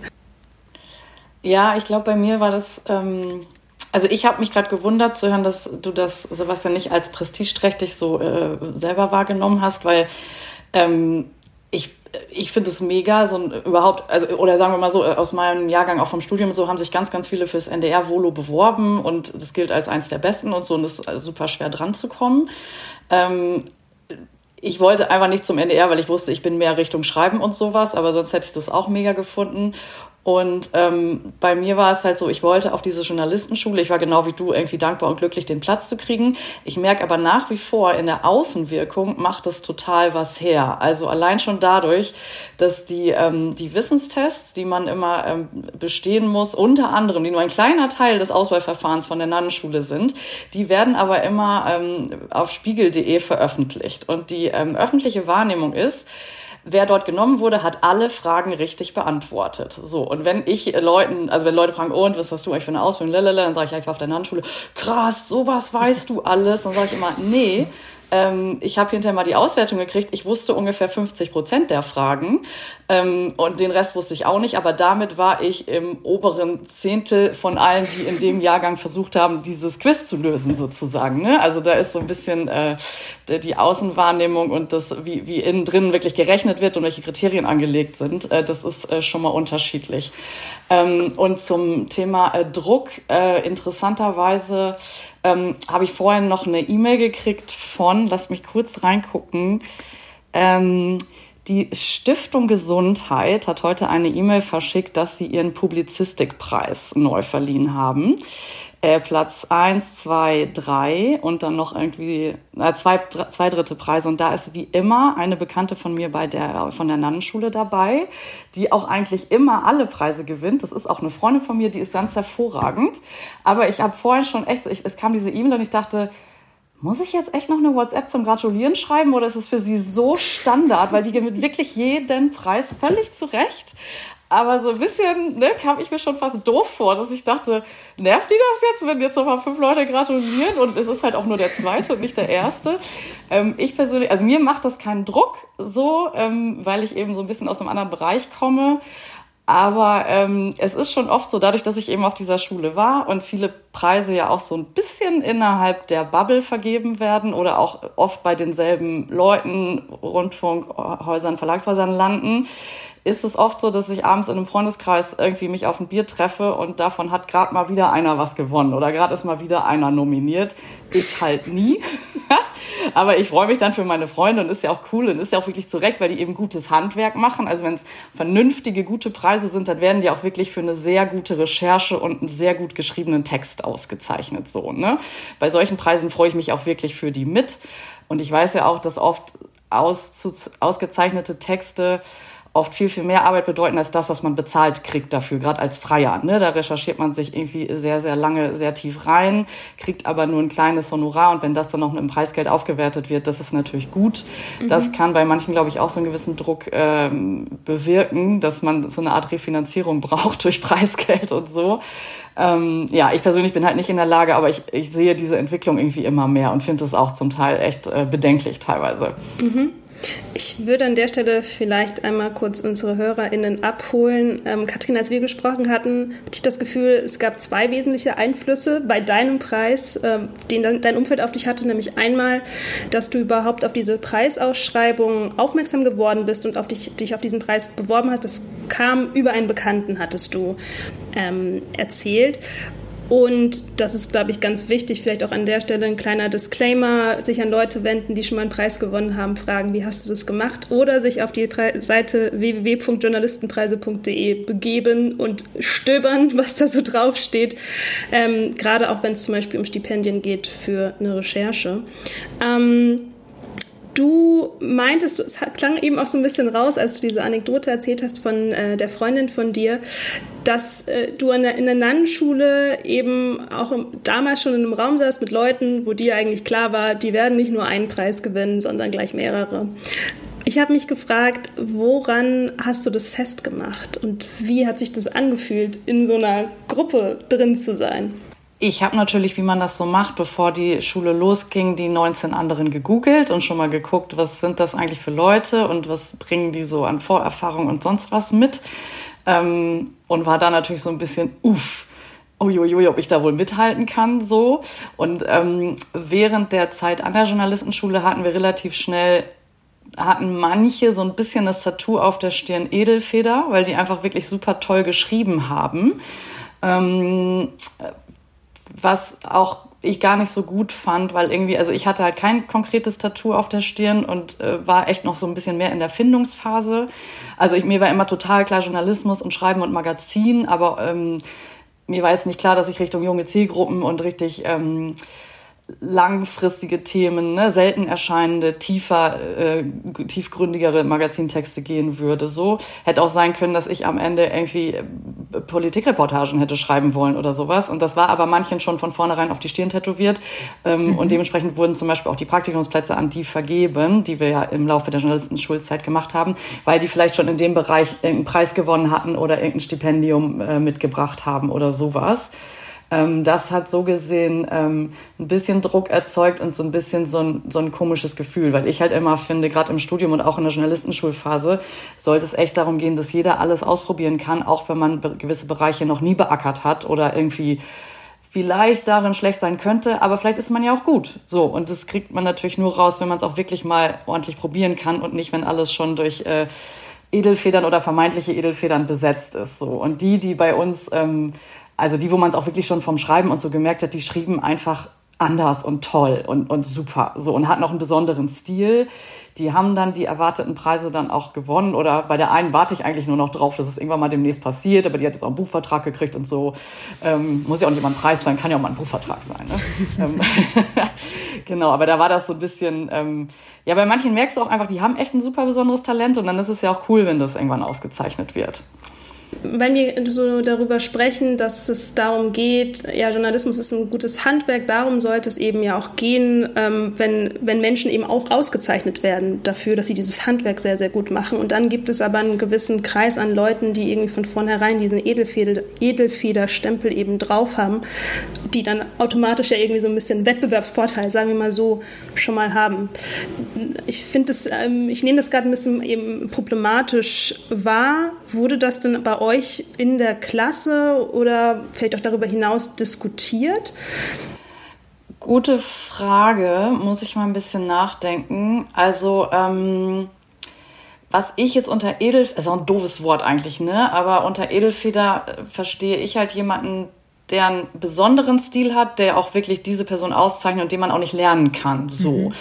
Ja, ich glaube, bei mir war das. Ähm, also, ich habe mich gerade gewundert zu hören, dass du das, Sebastian, nicht als prestigeträchtig so äh, selber wahrgenommen hast, weil ähm, ich ich finde es mega, so ein, überhaupt, also, oder sagen wir mal so, aus meinem Jahrgang auch vom Studium und so haben sich ganz, ganz viele fürs NDR Volo beworben und das gilt als eins der besten und so und es ist super schwer dran zu kommen. Ähm, ich wollte einfach nicht zum NDR, weil ich wusste, ich bin mehr Richtung Schreiben und sowas, aber sonst hätte ich das auch mega gefunden. Und ähm, bei mir war es halt so, ich wollte auf diese Journalistenschule, ich war genau wie du irgendwie dankbar und glücklich, den Platz zu kriegen. Ich merke aber nach wie vor, in der Außenwirkung macht das total was her. Also allein schon dadurch, dass die, ähm, die Wissenstests, die man immer ähm, bestehen muss, unter anderem, die nur ein kleiner Teil des Auswahlverfahrens von der Nannenschule sind, die werden aber immer ähm, auf spiegel.de veröffentlicht. Und die ähm, öffentliche Wahrnehmung ist, wer dort genommen wurde, hat alle Fragen richtig beantwortet. So, und wenn ich Leuten, also wenn Leute fragen, oh, und was hast du eigentlich für eine Ausbildung, dann sage ich einfach auf der Handschule, krass, sowas weißt du alles. Dann sage ich immer, nee, ähm, ich habe hinterher mal die Auswertung gekriegt. Ich wusste ungefähr 50 Prozent der Fragen ähm, und den Rest wusste ich auch nicht. Aber damit war ich im oberen Zehntel von allen, die in dem Jahrgang versucht haben, dieses Quiz zu lösen sozusagen. Ne? Also da ist so ein bisschen äh, die Außenwahrnehmung und das, wie, wie innen drin wirklich gerechnet wird und welche Kriterien angelegt sind. Äh, das ist äh, schon mal unterschiedlich. Ähm, und zum Thema äh, Druck, äh, interessanterweise ähm, habe ich vorhin noch eine E-Mail gekriegt von, lass mich kurz reingucken, ähm, die Stiftung Gesundheit hat heute eine E-Mail verschickt, dass sie ihren Publizistikpreis neu verliehen haben äh, Platz eins, zwei, drei und dann noch irgendwie äh, zwei, zwei dritte Preise. Und da ist wie immer eine Bekannte von mir bei der, von der Nannenschule dabei, die auch eigentlich immer alle Preise gewinnt. Das ist auch eine Freundin von mir, die ist ganz hervorragend. Aber ich habe vorhin schon echt, ich, es kam diese E-Mail und ich dachte, muss ich jetzt echt noch eine WhatsApp zum Gratulieren schreiben oder ist es für sie so Standard, weil die gewinnt wirklich jeden Preis völlig zurecht. Aber so ein bisschen ne, kam ich mir schon fast doof vor, dass ich dachte, nervt die das jetzt, wenn jetzt nochmal fünf Leute gratulieren und es ist halt auch nur der zweite und nicht der erste. Ähm, ich persönlich, also mir macht das keinen Druck so, ähm, weil ich eben so ein bisschen aus einem anderen Bereich komme. Aber ähm, es ist schon oft so, dadurch, dass ich eben auf dieser Schule war und viele Preise ja auch so ein bisschen innerhalb der Bubble vergeben werden oder auch oft bei denselben Leuten, Rundfunkhäusern, Verlagshäusern landen, ist es oft so, dass ich abends in einem Freundeskreis irgendwie mich auf ein Bier treffe und davon hat gerade mal wieder einer was gewonnen oder gerade ist mal wieder einer nominiert. Ich halt nie. Aber ich freue mich dann für meine Freunde und ist ja auch cool und ist ja auch wirklich zurecht, weil die eben gutes Handwerk machen. Also wenn es vernünftige, gute Preise sind, dann werden die auch wirklich für eine sehr gute Recherche und einen sehr gut geschriebenen Text ausgezeichnet. So, ne? Bei solchen Preisen freue ich mich auch wirklich für die mit. Und ich weiß ja auch, dass oft aus, ausgezeichnete Texte oft viel, viel mehr Arbeit bedeuten als das, was man bezahlt kriegt dafür, gerade als Freier. Ne? Da recherchiert man sich irgendwie sehr, sehr lange, sehr tief rein, kriegt aber nur ein kleines Honorar und wenn das dann noch mit dem Preisgeld aufgewertet wird, das ist natürlich gut. Mhm. Das kann bei manchen, glaube ich, auch so einen gewissen Druck ähm, bewirken, dass man so eine Art Refinanzierung braucht durch Preisgeld und so. Ähm, ja, ich persönlich bin halt nicht in der Lage, aber ich, ich sehe diese Entwicklung irgendwie immer mehr und finde es auch zum Teil echt äh, bedenklich teilweise. Mhm. Ich würde an der Stelle vielleicht einmal kurz unsere HörerInnen abholen. Ähm, Katrin, als wir gesprochen hatten, hatte ich das Gefühl, es gab zwei wesentliche Einflüsse bei deinem Preis, ähm, den dein Umfeld auf dich hatte. Nämlich einmal, dass du überhaupt auf diese Preisausschreibung aufmerksam geworden bist und auf dich, dich auf diesen Preis beworben hast. Das kam über einen Bekannten, hattest du ähm, erzählt. Und das ist, glaube ich, ganz wichtig, vielleicht auch an der Stelle ein kleiner Disclaimer, sich an Leute wenden, die schon mal einen Preis gewonnen haben, fragen, wie hast du das gemacht? Oder sich auf die Seite www.journalistenpreise.de begeben und stöbern, was da so draufsteht. Ähm, gerade auch wenn es zum Beispiel um Stipendien geht für eine Recherche. Ähm, Du meintest, es klang eben auch so ein bisschen raus, als du diese Anekdote erzählt hast von äh, der Freundin von dir, dass äh, du in der, in der Nannenschule eben auch im, damals schon in einem Raum saßt mit Leuten, wo dir eigentlich klar war, die werden nicht nur einen Preis gewinnen, sondern gleich mehrere. Ich habe mich gefragt, woran hast du das festgemacht und wie hat sich das angefühlt, in so einer Gruppe drin zu sein? Ich habe natürlich, wie man das so macht, bevor die Schule losging, die 19 anderen gegoogelt und schon mal geguckt, was sind das eigentlich für Leute und was bringen die so an Vorerfahrung und sonst was mit. Ähm, und war da natürlich so ein bisschen, uff, uiuiui, ob ich da wohl mithalten kann, so. Und ähm, während der Zeit an der Journalistenschule hatten wir relativ schnell hatten manche so ein bisschen das Tattoo auf der Stirn Edelfeder, weil die einfach wirklich super toll geschrieben haben. Ähm, was auch ich gar nicht so gut fand, weil irgendwie, also ich hatte halt kein konkretes Tattoo auf der Stirn und äh, war echt noch so ein bisschen mehr in der Findungsphase. Also ich, mir war immer total klar Journalismus und Schreiben und Magazin, aber ähm, mir war jetzt nicht klar, dass ich Richtung junge Zielgruppen und richtig ähm, langfristige Themen, ne, selten erscheinende, tiefer, äh, tiefgründigere Magazintexte gehen würde. So hätte auch sein können, dass ich am Ende irgendwie äh, Politikreportagen hätte schreiben wollen oder sowas. Und das war aber manchen schon von vornherein auf die Stirn tätowiert. Ähm, mhm. Und dementsprechend wurden zum Beispiel auch die Praktikumsplätze an die vergeben, die wir ja im Laufe der Journalistenschulzeit gemacht haben, weil die vielleicht schon in dem Bereich irgendeinen Preis gewonnen hatten oder irgendein Stipendium äh, mitgebracht haben oder sowas. Ähm, das hat so gesehen ähm, ein bisschen Druck erzeugt und so ein bisschen so ein, so ein komisches Gefühl, weil ich halt immer finde, gerade im Studium und auch in der Journalistenschulphase sollte es echt darum gehen, dass jeder alles ausprobieren kann, auch wenn man gewisse Bereiche noch nie beackert hat oder irgendwie vielleicht darin schlecht sein könnte, aber vielleicht ist man ja auch gut. So, und das kriegt man natürlich nur raus, wenn man es auch wirklich mal ordentlich probieren kann und nicht, wenn alles schon durch äh, Edelfedern oder vermeintliche Edelfedern besetzt ist. So. Und die, die bei uns ähm, also die, wo man es auch wirklich schon vom Schreiben und so gemerkt hat, die schrieben einfach anders und toll und, und super. So und hat noch einen besonderen Stil. Die haben dann die erwarteten Preise dann auch gewonnen. Oder bei der einen warte ich eigentlich nur noch drauf, dass es irgendwann mal demnächst passiert, aber die hat jetzt auch einen Buchvertrag gekriegt und so. Ähm, muss ja auch nicht immer ein Preis sein, kann ja auch mal ein Buchvertrag sein. Ne? Ähm, genau, aber da war das so ein bisschen, ähm, ja, bei manchen merkst du auch einfach, die haben echt ein super besonderes Talent und dann ist es ja auch cool, wenn das irgendwann ausgezeichnet wird wenn wir so darüber sprechen, dass es darum geht, ja, Journalismus ist ein gutes Handwerk, darum sollte es eben ja auch gehen, ähm, wenn, wenn Menschen eben auch ausgezeichnet werden dafür, dass sie dieses Handwerk sehr, sehr gut machen. Und dann gibt es aber einen gewissen Kreis an Leuten, die irgendwie von vornherein diesen Edelfeder, Edelfederstempel eben drauf haben, die dann automatisch ja irgendwie so ein bisschen Wettbewerbsvorteil, sagen wir mal so, schon mal haben. Ich finde das, ähm, ich nehme das gerade ein bisschen eben problematisch wahr. Wurde das denn bei euch in der Klasse oder vielleicht auch darüber hinaus diskutiert? Gute Frage, muss ich mal ein bisschen nachdenken. Also, ähm, was ich jetzt unter Edelfeder, ist auch ein doofes Wort eigentlich, ne? Aber unter Edelfeder verstehe ich halt jemanden, der einen besonderen Stil hat, der auch wirklich diese Person auszeichnet und den man auch nicht lernen kann. So. Mhm.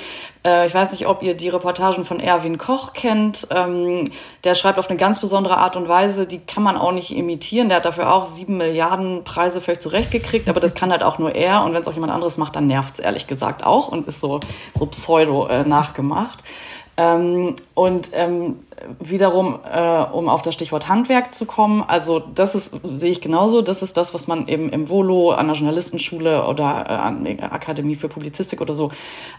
Äh, ich weiß nicht, ob ihr die Reportagen von Erwin Koch kennt. Ähm, der schreibt auf eine ganz besondere Art und Weise, die kann man auch nicht imitieren. Der hat dafür auch sieben Milliarden Preise völlig zurechtgekriegt, aber das kann halt auch nur er. Und wenn es auch jemand anderes macht, dann nervt es ehrlich gesagt auch und ist so, so pseudo äh, nachgemacht. Ähm, und ähm, wiederum, äh, um auf das Stichwort Handwerk zu kommen, also das ist, sehe ich genauso, das ist das, was man eben im Volo, an der Journalistenschule oder äh, an der Akademie für Publizistik oder so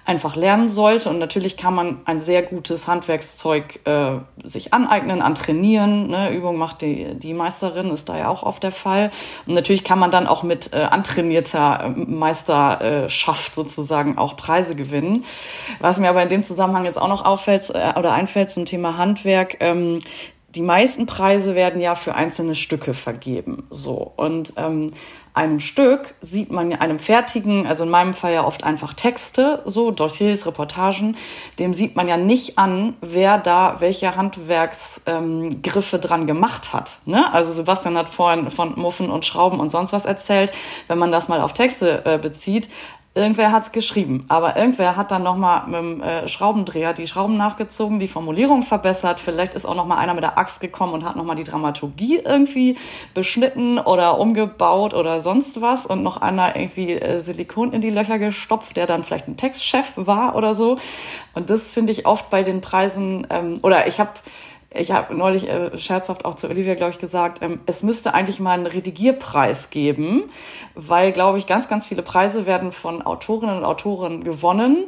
einfach lernen sollte. Und natürlich kann man ein sehr gutes Handwerkszeug äh, sich aneignen, antrainieren. Ne? Übung macht die, die Meisterin, ist da ja auch oft der Fall. Und natürlich kann man dann auch mit äh, antrainierter äh, Meisterschaft sozusagen auch Preise gewinnen. Was mir aber in dem Zusammenhang jetzt auch noch auffällt, äh, oder einfällt zum Thema Handwerk, ähm, die meisten Preise werden ja für einzelne Stücke vergeben. So. Und ähm, einem Stück sieht man einem fertigen, also in meinem Fall ja oft einfach Texte, so Dossiers, Reportagen, dem sieht man ja nicht an, wer da welche Handwerksgriffe ähm, dran gemacht hat. Ne? Also Sebastian hat vorhin von Muffen und Schrauben und sonst was erzählt. Wenn man das mal auf Texte äh, bezieht, Irgendwer hat's geschrieben, aber irgendwer hat dann nochmal mit dem äh, Schraubendreher die Schrauben nachgezogen, die Formulierung verbessert. Vielleicht ist auch nochmal einer mit der Axt gekommen und hat nochmal die Dramaturgie irgendwie beschnitten oder umgebaut oder sonst was und noch einer irgendwie äh, Silikon in die Löcher gestopft, der dann vielleicht ein Textchef war oder so. Und das finde ich oft bei den Preisen, ähm, oder ich habe ich habe neulich äh, scherzhaft auch zu Olivia, glaube ich, gesagt, ähm, es müsste eigentlich mal einen Redigierpreis geben, weil, glaube ich, ganz, ganz viele Preise werden von Autorinnen und Autoren gewonnen,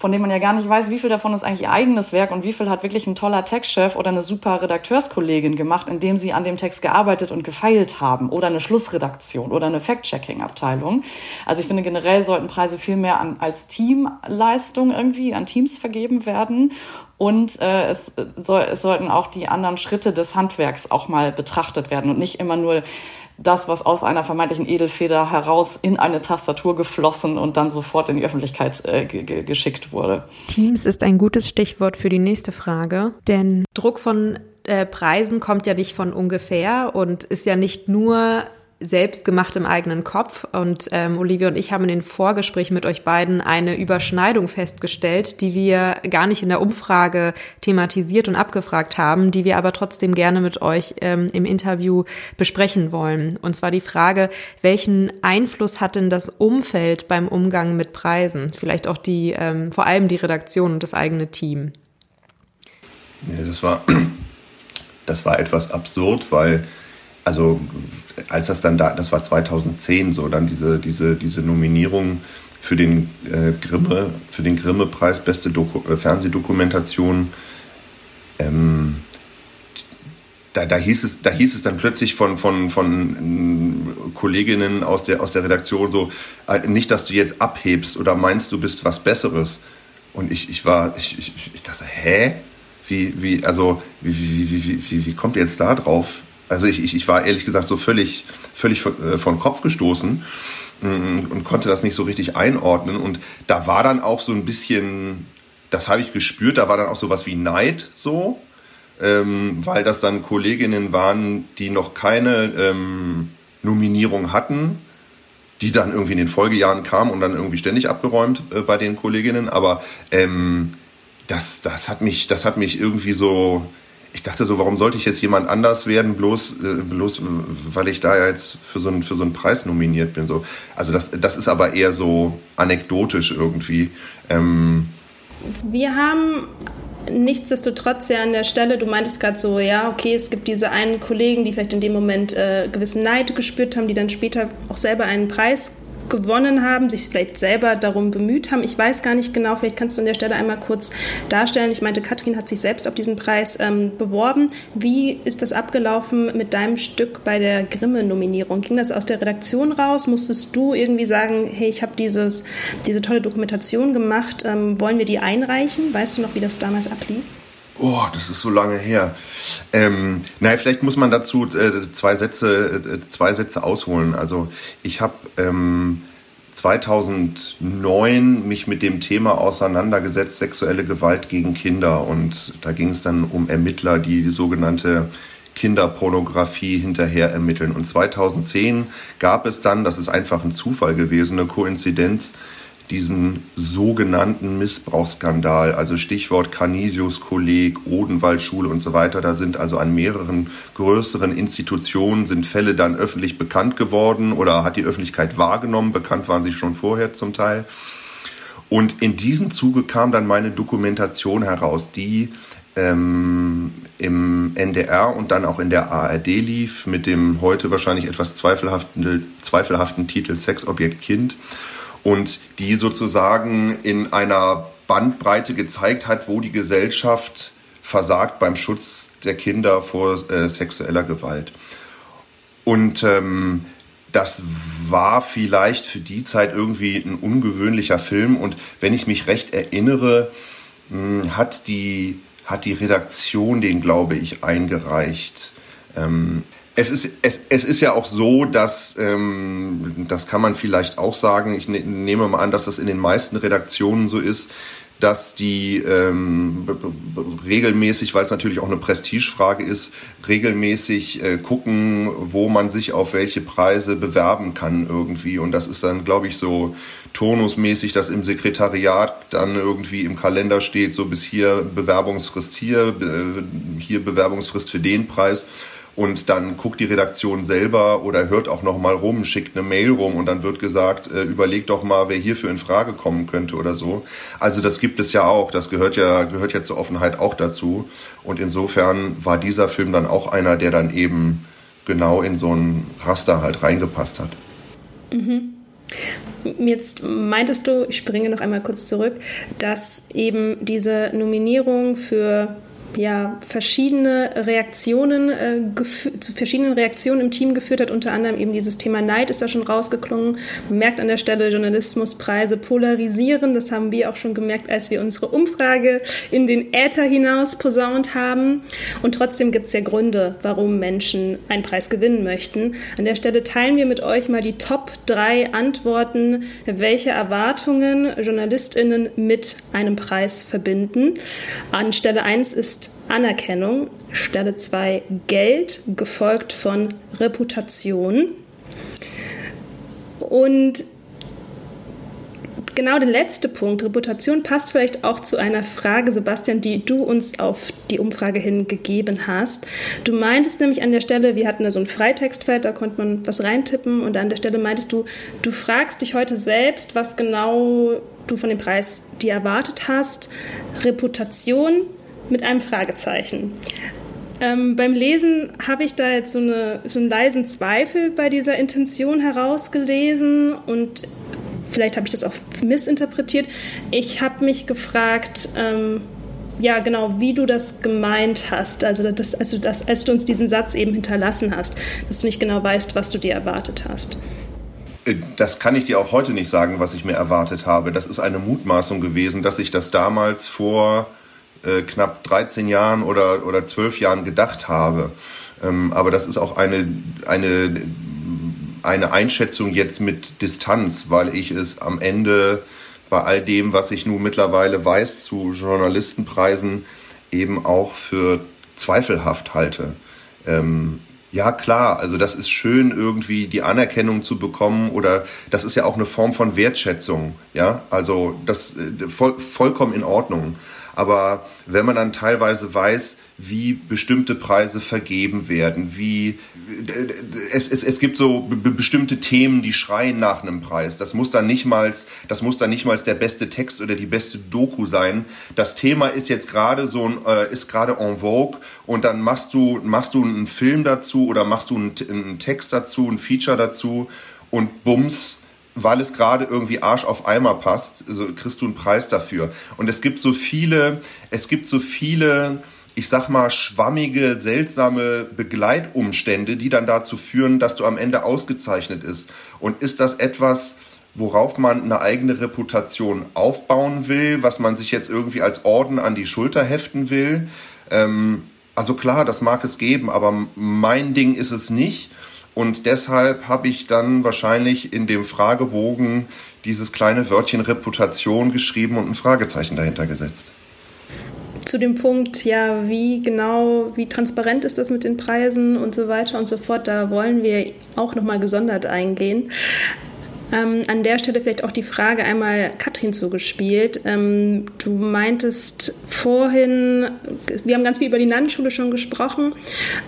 von denen man ja gar nicht weiß, wie viel davon ist eigentlich ihr eigenes Werk und wie viel hat wirklich ein toller Textchef oder eine super Redakteurskollegin gemacht, indem sie an dem Text gearbeitet und gefeilt haben oder eine Schlussredaktion oder eine Fact-Checking-Abteilung. Also ich finde generell sollten Preise viel mehr an, als Teamleistung irgendwie an Teams vergeben werden und äh, es, soll, es sollten auch die anderen Schritte des Handwerks auch mal betrachtet werden und nicht immer nur das, was aus einer vermeintlichen Edelfeder heraus in eine Tastatur geflossen und dann sofort in die Öffentlichkeit äh, geschickt wurde. Teams ist ein gutes Stichwort für die nächste Frage, denn Druck von äh, Preisen kommt ja nicht von ungefähr und ist ja nicht nur selbst gemacht im eigenen Kopf. Und ähm, Olivia und ich haben in den Vorgesprächen mit euch beiden eine Überschneidung festgestellt, die wir gar nicht in der Umfrage thematisiert und abgefragt haben, die wir aber trotzdem gerne mit euch ähm, im Interview besprechen wollen. Und zwar die Frage, welchen Einfluss hat denn das Umfeld beim Umgang mit Preisen? Vielleicht auch die, ähm, vor allem die Redaktion und das eigene Team. Ja, das war, das war etwas absurd, weil also als das dann da, das war 2010 so, dann diese, diese, diese Nominierung für den äh, Grimme, für den Grimme-Preis beste Doku äh, Fernsehdokumentation, ähm, da, da, hieß es, da hieß es dann plötzlich von, von, von äh, Kolleginnen aus der, aus der Redaktion so, äh, nicht, dass du jetzt abhebst oder meinst, du bist was Besseres. Und ich, ich war, ich, ich, ich dachte, hä? Wie, wie, also, wie, wie, wie, wie, wie kommt ihr jetzt da drauf? Also ich, ich, ich war ehrlich gesagt so völlig, völlig äh, von Kopf gestoßen mm, und konnte das nicht so richtig einordnen. Und da war dann auch so ein bisschen, das habe ich gespürt, da war dann auch so was wie Neid so, ähm, weil das dann Kolleginnen waren, die noch keine ähm, Nominierung hatten, die dann irgendwie in den Folgejahren kamen und dann irgendwie ständig abgeräumt äh, bei den Kolleginnen. Aber ähm, das, das, hat mich, das hat mich irgendwie so ich dachte so, warum sollte ich jetzt jemand anders werden, bloß, äh, bloß weil ich da jetzt für so, einen, für so einen Preis nominiert bin. So. Also das, das ist aber eher so anekdotisch irgendwie. Ähm Wir haben nichtsdestotrotz ja an der Stelle, du meintest gerade so, ja, okay, es gibt diese einen Kollegen, die vielleicht in dem Moment äh, gewissen Neid gespürt haben, die dann später auch selber einen Preis gewonnen haben, sich vielleicht selber darum bemüht haben. Ich weiß gar nicht genau, vielleicht kannst du an der Stelle einmal kurz darstellen. Ich meinte, Katrin hat sich selbst auf diesen Preis ähm, beworben. Wie ist das abgelaufen mit deinem Stück bei der Grimme-Nominierung? Ging das aus der Redaktion raus? Musstest du irgendwie sagen, hey, ich habe diese tolle Dokumentation gemacht, ähm, wollen wir die einreichen? Weißt du noch, wie das damals ablief? Oh, das ist so lange her. Ähm, naja, vielleicht muss man dazu äh, zwei Sätze, äh, zwei Sätze ausholen. Also ich habe ähm, 2009 mich mit dem Thema auseinandergesetzt, sexuelle Gewalt gegen Kinder. Und da ging es dann um Ermittler, die die sogenannte Kinderpornografie hinterher ermitteln. Und 2010 gab es dann, das ist einfach ein Zufall gewesen, eine Koinzidenz, diesen sogenannten Missbrauchsskandal, also Stichwort Canisius Kolleg, Odenwaldschule und so weiter. Da sind also an mehreren größeren Institutionen sind Fälle dann öffentlich bekannt geworden oder hat die Öffentlichkeit wahrgenommen. Bekannt waren sie schon vorher zum Teil. Und in diesem Zuge kam dann meine Dokumentation heraus, die ähm, im NDR und dann auch in der ARD lief, mit dem heute wahrscheinlich etwas zweifelhaften, zweifelhaften Titel Sexobjekt Kind und die sozusagen in einer Bandbreite gezeigt hat, wo die Gesellschaft versagt beim Schutz der Kinder vor äh, sexueller Gewalt. Und ähm, das war vielleicht für die Zeit irgendwie ein ungewöhnlicher Film. Und wenn ich mich recht erinnere, mh, hat die, hat die Redaktion den, glaube ich, eingereicht. Ähm, es ist, es, es ist ja auch so, dass, ähm, das kann man vielleicht auch sagen, ich ne, nehme mal an, dass das in den meisten Redaktionen so ist, dass die ähm, regelmäßig, weil es natürlich auch eine Prestigefrage ist, regelmäßig äh, gucken, wo man sich auf welche Preise bewerben kann irgendwie. Und das ist dann, glaube ich, so turnusmäßig, dass im Sekretariat dann irgendwie im Kalender steht, so bis hier Bewerbungsfrist hier, hier Bewerbungsfrist für den Preis und dann guckt die Redaktion selber oder hört auch noch mal rum, schickt eine Mail rum und dann wird gesagt, äh, überleg doch mal, wer hierfür in Frage kommen könnte oder so. Also das gibt es ja auch, das gehört ja gehört ja zur Offenheit auch dazu und insofern war dieser Film dann auch einer, der dann eben genau in so ein Raster halt reingepasst hat. Mhm. Jetzt meintest du, ich springe noch einmal kurz zurück, dass eben diese Nominierung für ja, verschiedene Reaktionen äh, zu verschiedenen Reaktionen im Team geführt hat. Unter anderem eben dieses Thema Neid ist da schon rausgeklungen. Man merkt an der Stelle, Journalismuspreise polarisieren. Das haben wir auch schon gemerkt, als wir unsere Umfrage in den Äther hinaus posaunt haben. Und trotzdem gibt es ja Gründe, warum Menschen einen Preis gewinnen möchten. An der Stelle teilen wir mit euch mal die Top drei Antworten, welche Erwartungen JournalistInnen mit einem Preis verbinden. An Stelle 1 ist Anerkennung, Stelle 2 Geld, gefolgt von Reputation. Und genau der letzte Punkt, Reputation, passt vielleicht auch zu einer Frage, Sebastian, die du uns auf die Umfrage hin gegeben hast. Du meintest nämlich an der Stelle, wir hatten da so ein Freitextfeld, da konnte man was reintippen und an der Stelle meintest du, du fragst dich heute selbst, was genau du von dem Preis dir erwartet hast. Reputation, mit einem Fragezeichen. Ähm, beim Lesen habe ich da jetzt so, eine, so einen leisen Zweifel bei dieser Intention herausgelesen und vielleicht habe ich das auch missinterpretiert. Ich habe mich gefragt, ähm, ja, genau, wie du das gemeint hast, also, das, also das, als du uns diesen Satz eben hinterlassen hast, dass du nicht genau weißt, was du dir erwartet hast. Äh, das kann ich dir auch heute nicht sagen, was ich mir erwartet habe. Das ist eine Mutmaßung gewesen, dass ich das damals vor äh, knapp 13 Jahren oder, oder 12 Jahren gedacht habe. Ähm, aber das ist auch eine, eine, eine Einschätzung jetzt mit Distanz, weil ich es am Ende bei all dem, was ich nun mittlerweile weiß zu Journalistenpreisen, eben auch für zweifelhaft halte. Ähm, ja, klar, also das ist schön, irgendwie die Anerkennung zu bekommen oder das ist ja auch eine Form von Wertschätzung, ja, also das äh, voll, vollkommen in Ordnung. Aber wenn man dann teilweise weiß, wie bestimmte Preise vergeben werden, wie es, es, es gibt so bestimmte Themen, die schreien nach einem Preis. Das muss dann nicht mal, das muss dann nicht mal der beste Text oder die beste Doku sein. Das Thema ist jetzt gerade so ein, äh, ist gerade en vogue und dann machst du, machst du einen Film dazu oder machst du einen, einen Text dazu, ein Feature dazu und bums, weil es gerade irgendwie Arsch auf Eimer passt, also kriegst du einen Preis dafür. Und es gibt so viele, es gibt so viele, ich sag mal, schwammige, seltsame Begleitumstände, die dann dazu führen, dass du am Ende ausgezeichnet ist. Und ist das etwas, worauf man eine eigene Reputation aufbauen will, was man sich jetzt irgendwie als Orden an die Schulter heften will? Ähm, also klar, das mag es geben, aber mein Ding ist es nicht. Und deshalb habe ich dann wahrscheinlich in dem Fragebogen dieses kleine Wörtchen Reputation geschrieben und ein Fragezeichen dahinter gesetzt. Zu dem Punkt, ja, wie genau, wie transparent ist das mit den Preisen und so weiter und so fort, da wollen wir auch nochmal gesondert eingehen. Ähm, an der Stelle vielleicht auch die Frage einmal Katrin zugespielt. Ähm, du meintest vorhin, wir haben ganz viel über die Nannenschule schon gesprochen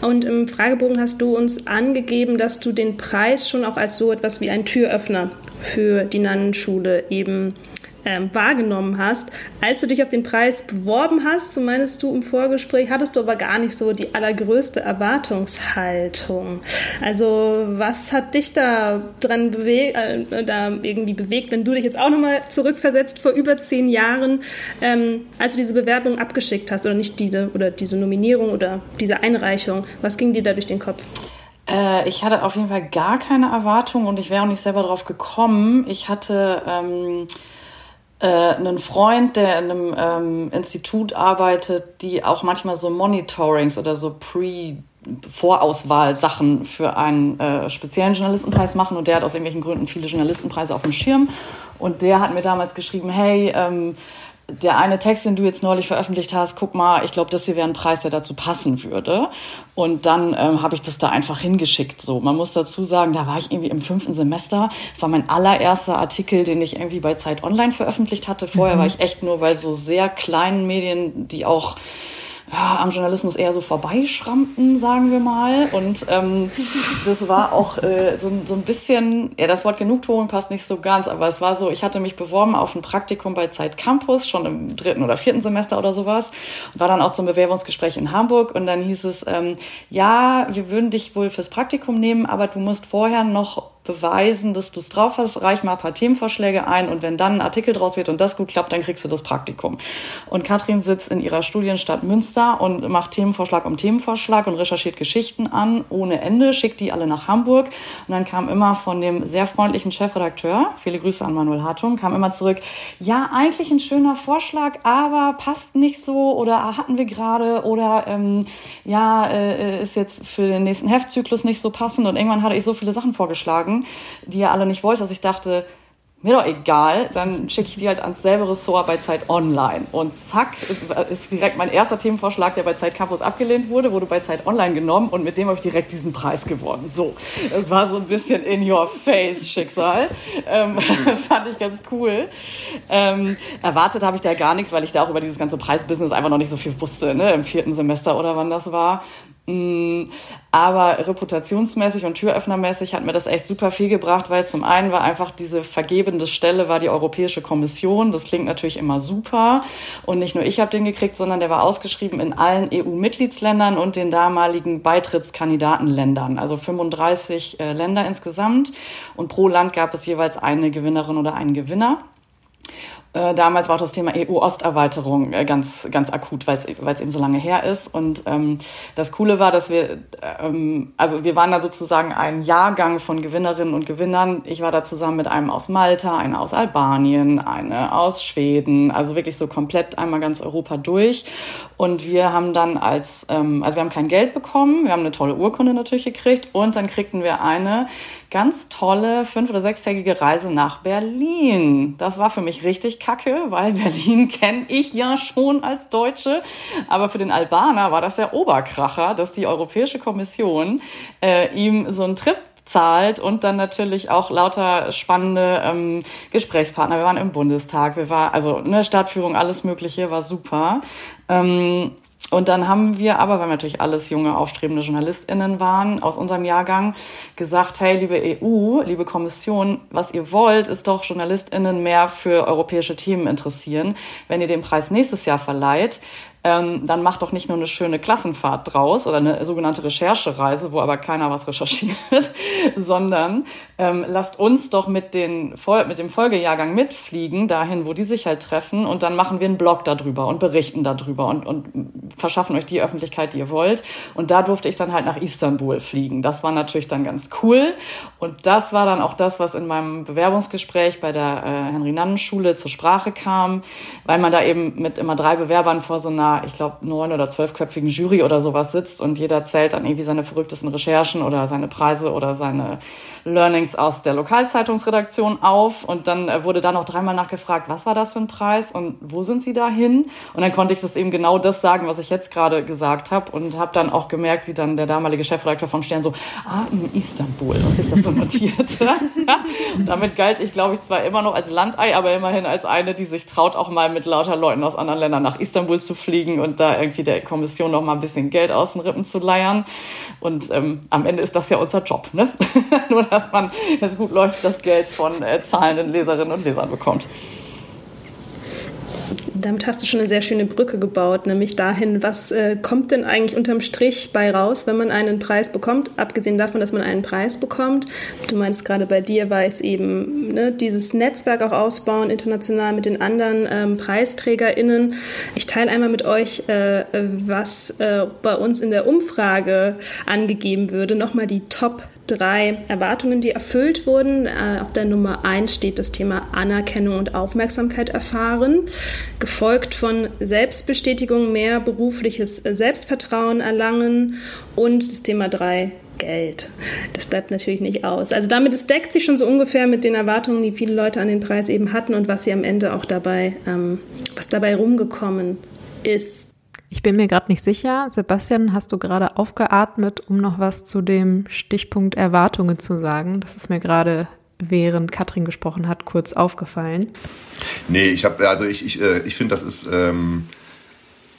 und im Fragebogen hast du uns angegeben, dass du den Preis schon auch als so etwas wie ein Türöffner für die Nannenschule eben ähm, wahrgenommen hast. Als du dich auf den Preis beworben hast, so meinst du im Vorgespräch, hattest du aber gar nicht so die allergrößte Erwartungshaltung. Also was hat dich da dran bewegt, äh, da irgendwie bewegt, wenn du dich jetzt auch nochmal zurückversetzt vor über zehn Jahren, ähm, als du diese Bewerbung abgeschickt hast oder nicht diese oder diese Nominierung oder diese Einreichung, was ging dir da durch den Kopf? Äh, ich hatte auf jeden Fall gar keine Erwartung und ich wäre auch nicht selber drauf gekommen. Ich hatte ähm, äh, einen Freund, der in einem ähm, Institut arbeitet, die auch manchmal so Monitorings oder so Pre- Vorauswahl-Sachen für einen äh, speziellen Journalistenpreis machen. Und der hat aus irgendwelchen Gründen viele Journalistenpreise auf dem Schirm. Und der hat mir damals geschrieben, hey, ähm, der eine Text, den du jetzt neulich veröffentlicht hast, guck mal, ich glaube, das hier wäre ein Preis, der dazu passen würde. Und dann ähm, habe ich das da einfach hingeschickt. So, man muss dazu sagen, da war ich irgendwie im fünften Semester. Es war mein allererster Artikel, den ich irgendwie bei Zeit Online veröffentlicht hatte. Vorher mhm. war ich echt nur bei so sehr kleinen Medien, die auch ja, am Journalismus eher so vorbeischrammten, sagen wir mal. Und ähm, das war auch äh, so, so ein bisschen, ja, das Wort Genugtuung passt nicht so ganz, aber es war so, ich hatte mich beworben auf ein Praktikum bei Zeit Campus, schon im dritten oder vierten Semester oder sowas, und war dann auch zum Bewerbungsgespräch in Hamburg. Und dann hieß es, ähm, ja, wir würden dich wohl fürs Praktikum nehmen, aber du musst vorher noch beweisen, dass du es drauf hast, reich mal ein paar Themenvorschläge ein und wenn dann ein Artikel draus wird und das gut klappt, dann kriegst du das Praktikum. Und Katrin sitzt in ihrer Studienstadt Münster und macht Themenvorschlag um Themenvorschlag und recherchiert Geschichten an, ohne Ende, schickt die alle nach Hamburg. Und dann kam immer von dem sehr freundlichen Chefredakteur, viele Grüße an Manuel Hartung, kam immer zurück, ja, eigentlich ein schöner Vorschlag, aber passt nicht so oder hatten wir gerade oder ähm, ja, äh, ist jetzt für den nächsten Heftzyklus nicht so passend und irgendwann hatte ich so viele Sachen vorgeschlagen, Fragen, die er alle nicht wollte, dass ich dachte, mir doch egal, dann schicke ich die halt ans selbe Ressort bei Zeit Online. Und zack, ist direkt mein erster Themenvorschlag, der bei Zeit Campus abgelehnt wurde, wurde bei Zeit Online genommen und mit dem habe ich direkt diesen Preis gewonnen. So, das war so ein bisschen in your face Schicksal. Ähm, fand ich ganz cool. Ähm, erwartet habe ich da gar nichts, weil ich da auch über dieses ganze Preisbusiness einfach noch nicht so viel wusste, ne? im vierten Semester oder wann das war. Mm, aber reputationsmäßig und türöffnermäßig hat mir das echt super viel gebracht, weil zum einen war einfach diese vergebende Stelle war die Europäische Kommission. Das klingt natürlich immer super. Und nicht nur ich habe den gekriegt, sondern der war ausgeschrieben in allen EU-Mitgliedsländern und den damaligen Beitrittskandidatenländern. Also 35 äh, Länder insgesamt. Und pro Land gab es jeweils eine Gewinnerin oder einen Gewinner. Äh, damals war auch das Thema EU-Osterweiterung äh, ganz, ganz akut, weil es eben so lange her ist. Und ähm, das Coole war, dass wir, ähm, also wir waren da sozusagen ein Jahrgang von Gewinnerinnen und Gewinnern. Ich war da zusammen mit einem aus Malta, eine aus Albanien, eine aus Schweden, also wirklich so komplett einmal ganz Europa durch. Und wir haben dann als, ähm, also wir haben kein Geld bekommen, wir haben eine tolle Urkunde natürlich gekriegt und dann kriegten wir eine ganz tolle fünf- oder sechstägige Reise nach Berlin. Das war für mich richtig kacke, weil Berlin kenne ich ja schon als Deutsche. Aber für den Albaner war das der Oberkracher, dass die Europäische Kommission äh, ihm so einen Trip zahlt und dann natürlich auch lauter spannende ähm, Gesprächspartner. Wir waren im Bundestag, wir waren also eine Stadtführung, alles Mögliche war super. Ähm, und dann haben wir aber, weil wir natürlich alles junge, aufstrebende JournalistInnen waren aus unserem Jahrgang, gesagt, hey, liebe EU, liebe Kommission, was ihr wollt, ist doch JournalistInnen mehr für europäische Themen interessieren. Wenn ihr den Preis nächstes Jahr verleiht, ähm, dann macht doch nicht nur eine schöne Klassenfahrt draus oder eine sogenannte Recherchereise, wo aber keiner was recherchiert, sondern ähm, lasst uns doch mit, den, mit dem Folgejahrgang mitfliegen, dahin, wo die sich halt treffen und dann machen wir einen Blog darüber und berichten darüber und, und verschaffen euch die Öffentlichkeit, die ihr wollt. Und da durfte ich dann halt nach Istanbul fliegen. Das war natürlich dann ganz cool und das war dann auch das, was in meinem Bewerbungsgespräch bei der äh, Henry-Nannen-Schule zur Sprache kam, weil man da eben mit immer drei Bewerbern vor so einer ich glaube, neun- oder zwölfköpfigen Jury oder sowas sitzt und jeder zählt dann irgendwie seine verrücktesten Recherchen oder seine Preise oder seine Learnings aus der Lokalzeitungsredaktion auf. Und dann äh, wurde da noch dreimal nachgefragt, was war das für ein Preis und wo sind Sie da hin? Und dann konnte ich das eben genau das sagen, was ich jetzt gerade gesagt habe und habe dann auch gemerkt, wie dann der damalige Chefredakteur vom Stern so, ah, in Istanbul und sich das so notierte. Damit galt ich, glaube ich, zwar immer noch als Landei, aber immerhin als eine, die sich traut, auch mal mit lauter Leuten aus anderen Ländern nach Istanbul zu fliegen kriegen und da irgendwie der Kommission noch mal ein bisschen Geld aus den Rippen zu leiern. Und ähm, am Ende ist das ja unser Job, ne? Nur, dass man, wenn es gut läuft, das Geld von äh, zahlenden Leserinnen und Lesern bekommt. Damit hast du schon eine sehr schöne Brücke gebaut, nämlich dahin, was äh, kommt denn eigentlich unterm Strich bei raus, wenn man einen Preis bekommt, abgesehen davon, dass man einen Preis bekommt. Du meinst gerade bei dir war es eben ne, dieses Netzwerk auch ausbauen, international mit den anderen ähm, PreisträgerInnen. Ich teile einmal mit euch, äh, was äh, bei uns in der Umfrage angegeben würde, nochmal die Top drei Erwartungen, die erfüllt wurden. Äh, auf der Nummer eins steht das Thema Anerkennung und Aufmerksamkeit erfahren, gefolgt von Selbstbestätigung, mehr berufliches Selbstvertrauen erlangen und das Thema drei Geld. Das bleibt natürlich nicht aus. Also damit, es deckt sich schon so ungefähr mit den Erwartungen, die viele Leute an den Preis eben hatten und was sie am Ende auch dabei, ähm, was dabei rumgekommen ist. Ich bin mir gerade nicht sicher. Sebastian, hast du gerade aufgeatmet, um noch was zu dem Stichpunkt Erwartungen zu sagen? Das ist mir gerade während Katrin gesprochen hat, kurz aufgefallen. Nee, ich habe, also ich, ich, äh, ich finde, das ist ähm,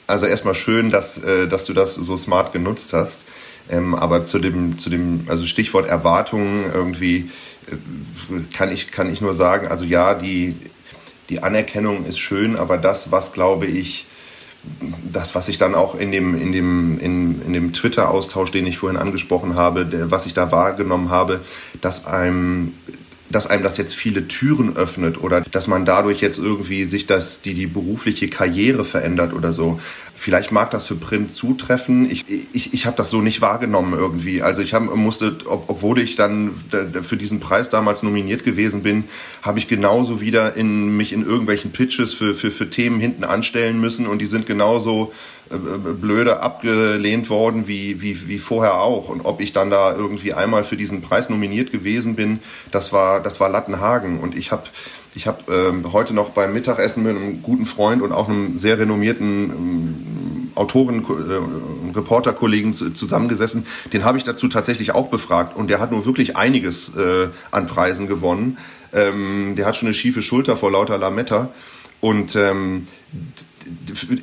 also erstmal schön, dass, äh, dass du das so smart genutzt hast. Ähm, aber zu dem, zu dem, also Stichwort Erwartungen irgendwie äh, kann ich, kann ich nur sagen, also ja, die, die Anerkennung ist schön, aber das, was glaube ich, das, was ich dann auch in dem, in dem, in, in dem Twitter-Austausch, den ich vorhin angesprochen habe, der, was ich da wahrgenommen habe, dass einem dass einem das jetzt viele Türen öffnet oder dass man dadurch jetzt irgendwie sich das, die, die berufliche Karriere verändert oder so. Vielleicht mag das für Print zutreffen. Ich, ich, ich habe das so nicht wahrgenommen irgendwie. Also ich hab, musste, ob, obwohl ich dann für diesen Preis damals nominiert gewesen bin, habe ich genauso wieder in mich in irgendwelchen Pitches für, für, für Themen hinten anstellen müssen und die sind genauso äh, blöde abgelehnt worden wie, wie, wie vorher auch. Und ob ich dann da irgendwie einmal für diesen Preis nominiert gewesen bin, das war, das war Lattenhagen. Und ich habe ich habe ähm, heute noch beim Mittagessen mit einem guten Freund und auch einem sehr renommierten ähm, Autoren, äh, Reporterkollegen zusammengesessen. Den habe ich dazu tatsächlich auch befragt und der hat nur wirklich einiges äh, an Preisen gewonnen. Ähm, der hat schon eine schiefe Schulter vor lauter Lametta und ähm,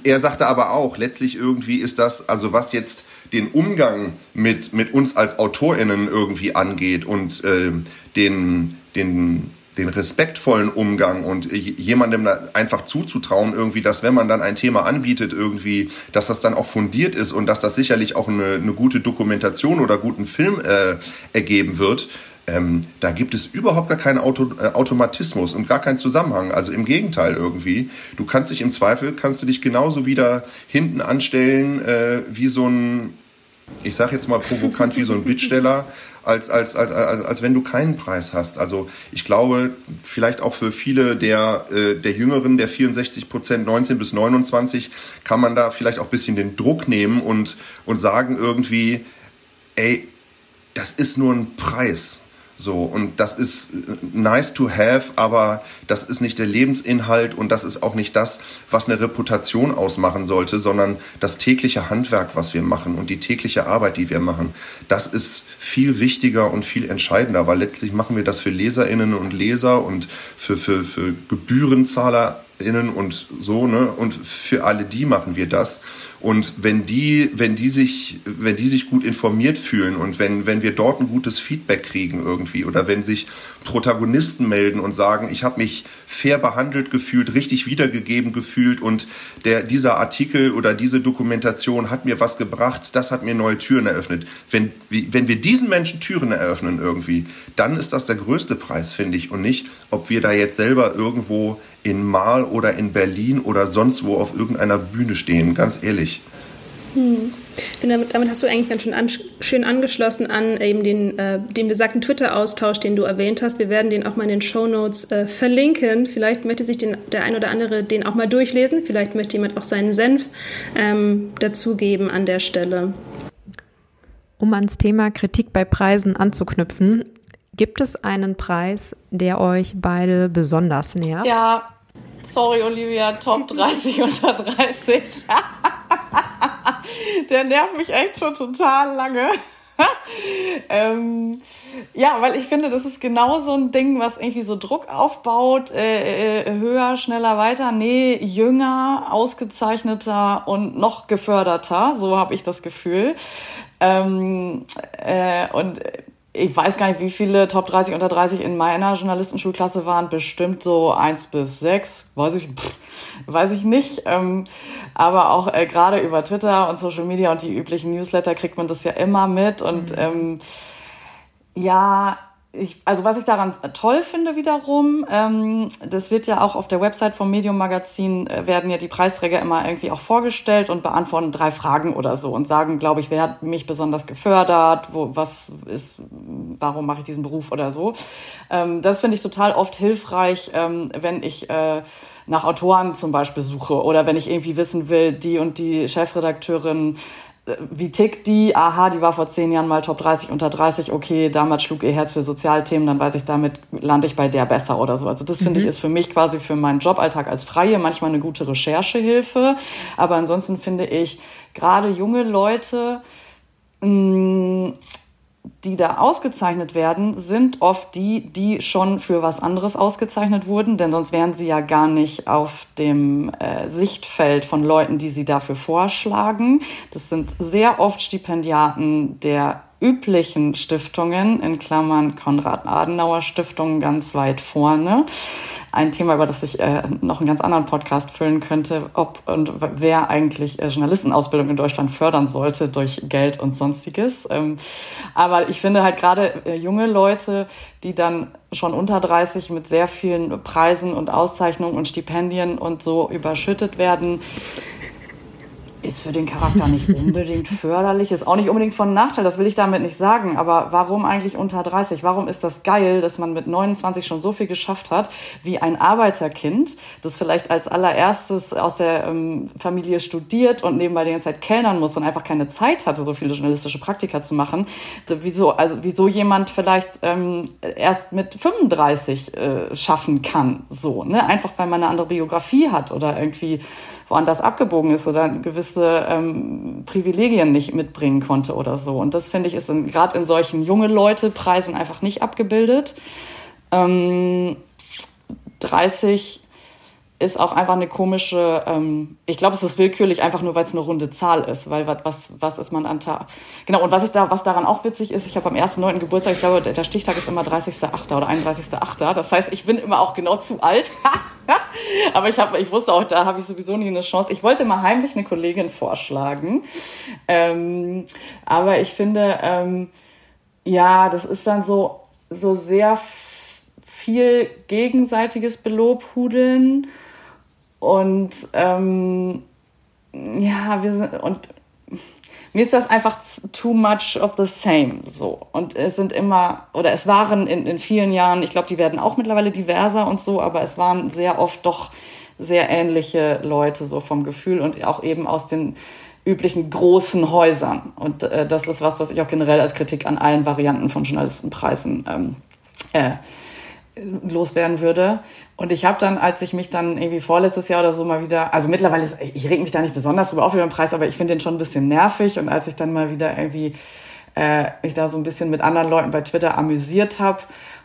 er sagte aber auch, letztlich irgendwie ist das, also was jetzt den Umgang mit, mit uns als AutorInnen irgendwie angeht und äh, den, den den respektvollen Umgang und jemandem einfach zuzutrauen, irgendwie, dass wenn man dann ein Thema anbietet, irgendwie, dass das dann auch fundiert ist und dass das sicherlich auch eine, eine gute Dokumentation oder guten Film äh, ergeben wird. Ähm, da gibt es überhaupt gar keinen Auto, äh, Automatismus und gar keinen Zusammenhang. Also im Gegenteil irgendwie. Du kannst dich im Zweifel, kannst du dich genauso wieder hinten anstellen äh, wie so ein, ich sag jetzt mal provokant, wie so ein Bittsteller als, als, als, als, als wenn du keinen Preis hast. Also ich glaube, vielleicht auch für viele der, äh, der Jüngeren, der 64 Prozent, 19 bis 29, kann man da vielleicht auch bisschen den Druck nehmen und, und sagen irgendwie, ey, das ist nur ein Preis. So, und das ist nice to have, aber das ist nicht der Lebensinhalt und das ist auch nicht das, was eine Reputation ausmachen sollte, sondern das tägliche Handwerk, was wir machen und die tägliche Arbeit, die wir machen. Das ist viel wichtiger und viel entscheidender, weil letztlich machen wir das für Leserinnen und Leser und für, für, für GebührenzahlerInnen und so, ne? Und für alle die machen wir das. Und wenn die, wenn die sich, wenn die sich gut informiert fühlen und wenn, wenn wir dort ein gutes Feedback kriegen irgendwie oder wenn sich Protagonisten melden und sagen, ich habe mich fair behandelt gefühlt, richtig wiedergegeben gefühlt und der, dieser Artikel oder diese Dokumentation hat mir was gebracht, das hat mir neue Türen eröffnet. Wenn, wenn wir diesen Menschen Türen eröffnen irgendwie, dann ist das der größte Preis, finde ich, und nicht, ob wir da jetzt selber irgendwo in Mal oder in Berlin oder sonst wo auf irgendeiner Bühne stehen, ganz ehrlich. Hm. Damit, damit, hast du eigentlich ganz schön, an, schön angeschlossen an eben den, äh, den besagten Twitter-Austausch, den du erwähnt hast. Wir werden den auch mal in den Show Notes äh, verlinken. Vielleicht möchte sich den, der ein oder andere den auch mal durchlesen. Vielleicht möchte jemand auch seinen Senf ähm, dazugeben an der Stelle. Um ans Thema Kritik bei Preisen anzuknüpfen, gibt es einen Preis, der euch beide besonders nährt? Ja, sorry Olivia, Top 30 unter 30. Der nervt mich echt schon total lange. ähm, ja, weil ich finde, das ist genau so ein Ding, was irgendwie so Druck aufbaut, äh, äh, höher, schneller, weiter. Nee, jünger, ausgezeichneter und noch geförderter, so habe ich das Gefühl. Ähm, äh, und ich weiß gar nicht, wie viele Top 30 unter 30 in meiner Journalistenschulklasse waren. Bestimmt so eins bis sechs, weiß ich, pff, weiß ich nicht. Ähm, aber auch äh, gerade über Twitter und Social Media und die üblichen Newsletter kriegt man das ja immer mit. Und mhm. ähm, ja, ich, also was ich daran toll finde wiederum, ähm, das wird ja auch auf der Website vom Medium Magazin äh, werden ja die Preisträger immer irgendwie auch vorgestellt und beantworten drei Fragen oder so und sagen, glaube ich, wer hat mich besonders gefördert, wo, was ist, warum mache ich diesen Beruf oder so. Ähm, das finde ich total oft hilfreich, ähm, wenn ich äh, nach Autoren zum Beispiel suche oder wenn ich irgendwie wissen will, die und die Chefredakteurin wie tickt die? Aha, die war vor zehn Jahren mal Top 30 unter 30. Okay, damals schlug ihr Herz für Sozialthemen, dann weiß ich, damit lande ich bei der besser oder so. Also das finde ich mhm. ist für mich quasi für meinen Joballtag als Freie manchmal eine gute Recherchehilfe. Aber ansonsten finde ich gerade junge Leute, mh, mm, die da ausgezeichnet werden, sind oft die, die schon für was anderes ausgezeichnet wurden, denn sonst wären sie ja gar nicht auf dem äh, Sichtfeld von Leuten, die sie dafür vorschlagen. Das sind sehr oft Stipendiaten der üblichen Stiftungen, in Klammern Konrad-Adenauer-Stiftungen ganz weit vorne. Ein Thema, über das ich äh, noch einen ganz anderen Podcast füllen könnte, ob und wer eigentlich äh, Journalistenausbildung in Deutschland fördern sollte durch Geld und sonstiges. Ähm, aber ich finde halt gerade äh, junge Leute, die dann schon unter 30 mit sehr vielen Preisen und Auszeichnungen und Stipendien und so überschüttet werden, ist für den Charakter nicht unbedingt förderlich, ist auch nicht unbedingt von Nachteil, das will ich damit nicht sagen. Aber warum eigentlich unter 30? Warum ist das geil, dass man mit 29 schon so viel geschafft hat, wie ein Arbeiterkind, das vielleicht als allererstes aus der ähm, Familie studiert und nebenbei die ganze Zeit kellnern muss und einfach keine Zeit hatte, so viele journalistische Praktika zu machen? Wieso, also, wieso jemand vielleicht ähm, erst mit 35 äh, schaffen kann, so, ne? Einfach weil man eine andere Biografie hat oder irgendwie woanders abgebogen ist oder gewisse ähm, Privilegien nicht mitbringen konnte oder so. Und das finde ich ist gerade in solchen junge Leute Preisen einfach nicht abgebildet. Ähm, 30 ist auch einfach eine komische, ähm, ich glaube, es ist willkürlich einfach nur, weil es eine runde Zahl ist, weil was, was ist man an Tag. Genau, und was ich da, was daran auch witzig ist, ich habe am 1.9. Geburtstag, ich glaube, der Stichtag ist immer 30.8. oder 31.8. Das heißt, ich bin immer auch genau zu alt. Aber ich, hab, ich wusste auch, da habe ich sowieso nie eine Chance. Ich wollte mal heimlich eine Kollegin vorschlagen. Ähm, aber ich finde, ähm, ja, das ist dann so, so sehr viel gegenseitiges Belobhudeln und ähm, ja, wir sind und mir ist das einfach too much of the same so. Und es sind immer, oder es waren in, in vielen Jahren, ich glaube, die werden auch mittlerweile diverser und so, aber es waren sehr oft doch sehr ähnliche Leute so vom Gefühl und auch eben aus den üblichen großen Häusern. Und äh, das ist was, was ich auch generell als Kritik an allen Varianten von Journalistenpreisen ähm, äh, loswerden würde. Und ich habe dann, als ich mich dann irgendwie vorletztes Jahr oder so mal wieder, also mittlerweile, ist, ich reg mich da nicht besonders drüber auf über den Preis, aber ich finde den schon ein bisschen nervig. Und als ich dann mal wieder irgendwie äh, mich da so ein bisschen mit anderen Leuten bei Twitter amüsiert habe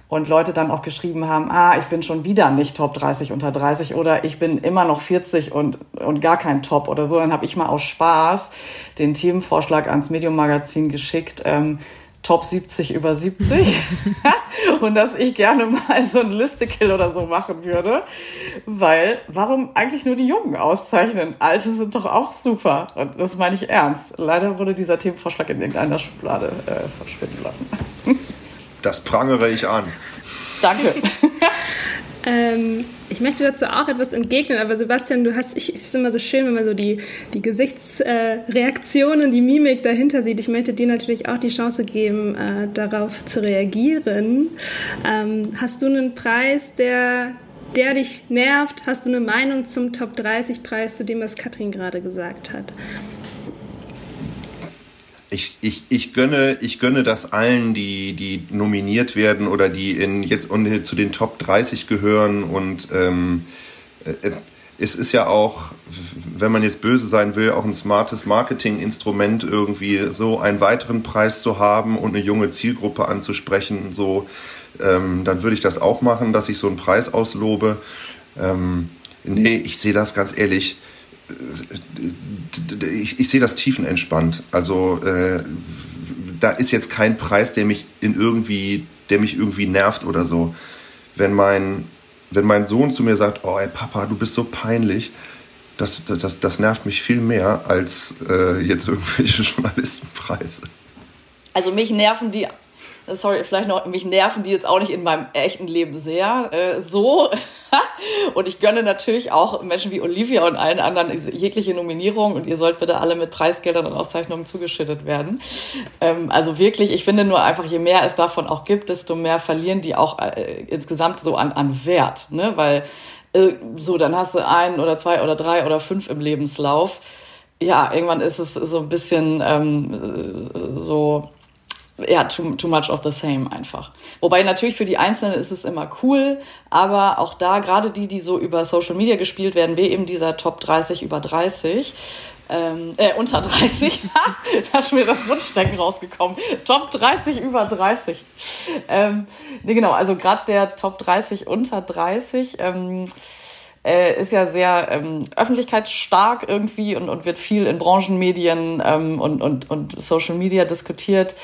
und Leute dann auch geschrieben haben, ah, ich bin schon wieder nicht Top 30 unter 30 oder ich bin immer noch 40 und, und gar kein Top oder so, dann habe ich mal aus Spaß den Themenvorschlag ans Medium Magazin geschickt. Ähm, Top 70 über 70 und dass ich gerne mal so ein Listicle oder so machen würde, weil warum eigentlich nur die Jungen auszeichnen? Alte sind doch auch super und das meine ich ernst. Leider wurde dieser Themenvorschlag in irgendeiner Schublade äh, verschwinden lassen. das prangere ich an. Danke. Ähm, ich möchte dazu auch etwas entgegnen, aber Sebastian, du hast, ich, es ist immer so schön, wenn man so die, die Gesichtsreaktionen, äh, die Mimik dahinter sieht. Ich möchte dir natürlich auch die Chance geben, äh, darauf zu reagieren. Ähm, hast du einen Preis, der, der dich nervt? Hast du eine Meinung zum Top 30 Preis, zu dem, was Katrin gerade gesagt hat? Ich, ich, ich, gönne, ich gönne das allen, die, die nominiert werden oder die in, jetzt zu den Top 30 gehören. Und ähm, äh, es ist ja auch, wenn man jetzt böse sein will, auch ein smartes Marketinginstrument, irgendwie so einen weiteren Preis zu haben und eine junge Zielgruppe anzusprechen. So, ähm, dann würde ich das auch machen, dass ich so einen Preis auslobe. Ähm, nee, ich sehe das ganz ehrlich ich, ich sehe das tiefenentspannt. Also äh, da ist jetzt kein Preis, der mich in irgendwie, der mich irgendwie nervt oder so. Wenn mein, wenn mein Sohn zu mir sagt, oh ey Papa, du bist so peinlich, das, das, das nervt mich viel mehr als äh, jetzt irgendwelche Journalistenpreise. Also mich nerven die sorry, vielleicht noch, mich nerven die jetzt auch nicht in meinem echten Leben sehr äh, so. und ich gönne natürlich auch Menschen wie Olivia und allen anderen jegliche Nominierung und ihr sollt bitte alle mit Preisgeldern und Auszeichnungen zugeschüttet werden. Ähm, also wirklich, ich finde nur einfach, je mehr es davon auch gibt, desto mehr verlieren die auch äh, insgesamt so an, an Wert, ne? weil äh, so, dann hast du ein oder zwei oder drei oder fünf im Lebenslauf. Ja, irgendwann ist es so ein bisschen ähm, so ja, too, too much of the same einfach. Wobei natürlich für die Einzelnen ist es immer cool, aber auch da, gerade die, die so über Social Media gespielt werden, wie eben dieser Top 30 über 30, ähm, äh, unter 30, da ist mir das Wunschdenken rausgekommen. Top 30 über 30. Ähm, nee, genau, also gerade der Top 30 unter 30, ähm, äh, ist ja sehr ähm, öffentlichkeitsstark irgendwie und, und wird viel in Branchenmedien ähm, und, und, und Social Media diskutiert.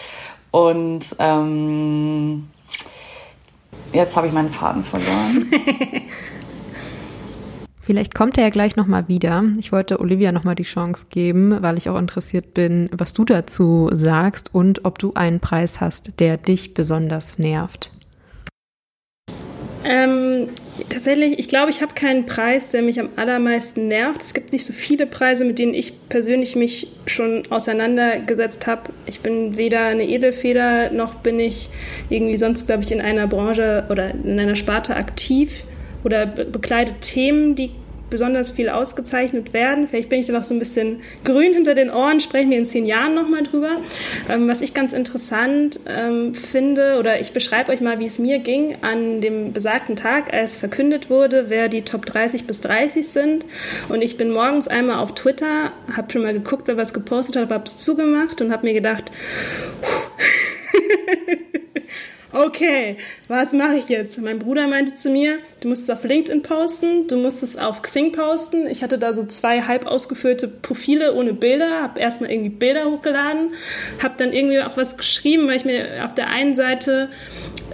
Und ähm, jetzt habe ich meinen Faden verloren. Vielleicht kommt er ja gleich nochmal wieder. Ich wollte Olivia nochmal die Chance geben, weil ich auch interessiert bin, was du dazu sagst und ob du einen Preis hast, der dich besonders nervt. Ähm, tatsächlich, ich glaube, ich habe keinen Preis, der mich am allermeisten nervt. Es gibt nicht so viele Preise, mit denen ich persönlich mich schon auseinandergesetzt habe. Ich bin weder eine Edelfeder, noch bin ich irgendwie sonst, glaube ich, in einer Branche oder in einer Sparte aktiv oder bekleidet Themen, die besonders viel ausgezeichnet werden. Vielleicht bin ich da noch so ein bisschen grün hinter den Ohren, sprechen wir in zehn Jahren nochmal drüber. Ähm, was ich ganz interessant ähm, finde, oder ich beschreibe euch mal, wie es mir ging an dem besagten Tag, als verkündet wurde, wer die Top 30 bis 30 sind. Und ich bin morgens einmal auf Twitter, habe schon mal geguckt, wer was gepostet hat, habe es zugemacht und habe mir gedacht, okay, was mache ich jetzt? Mein Bruder meinte zu mir, du musst es auf LinkedIn posten, du musst es auf Xing posten. Ich hatte da so zwei halb ausgefüllte Profile ohne Bilder, habe erstmal irgendwie Bilder hochgeladen, habe dann irgendwie auch was geschrieben, weil ich mir auf der einen Seite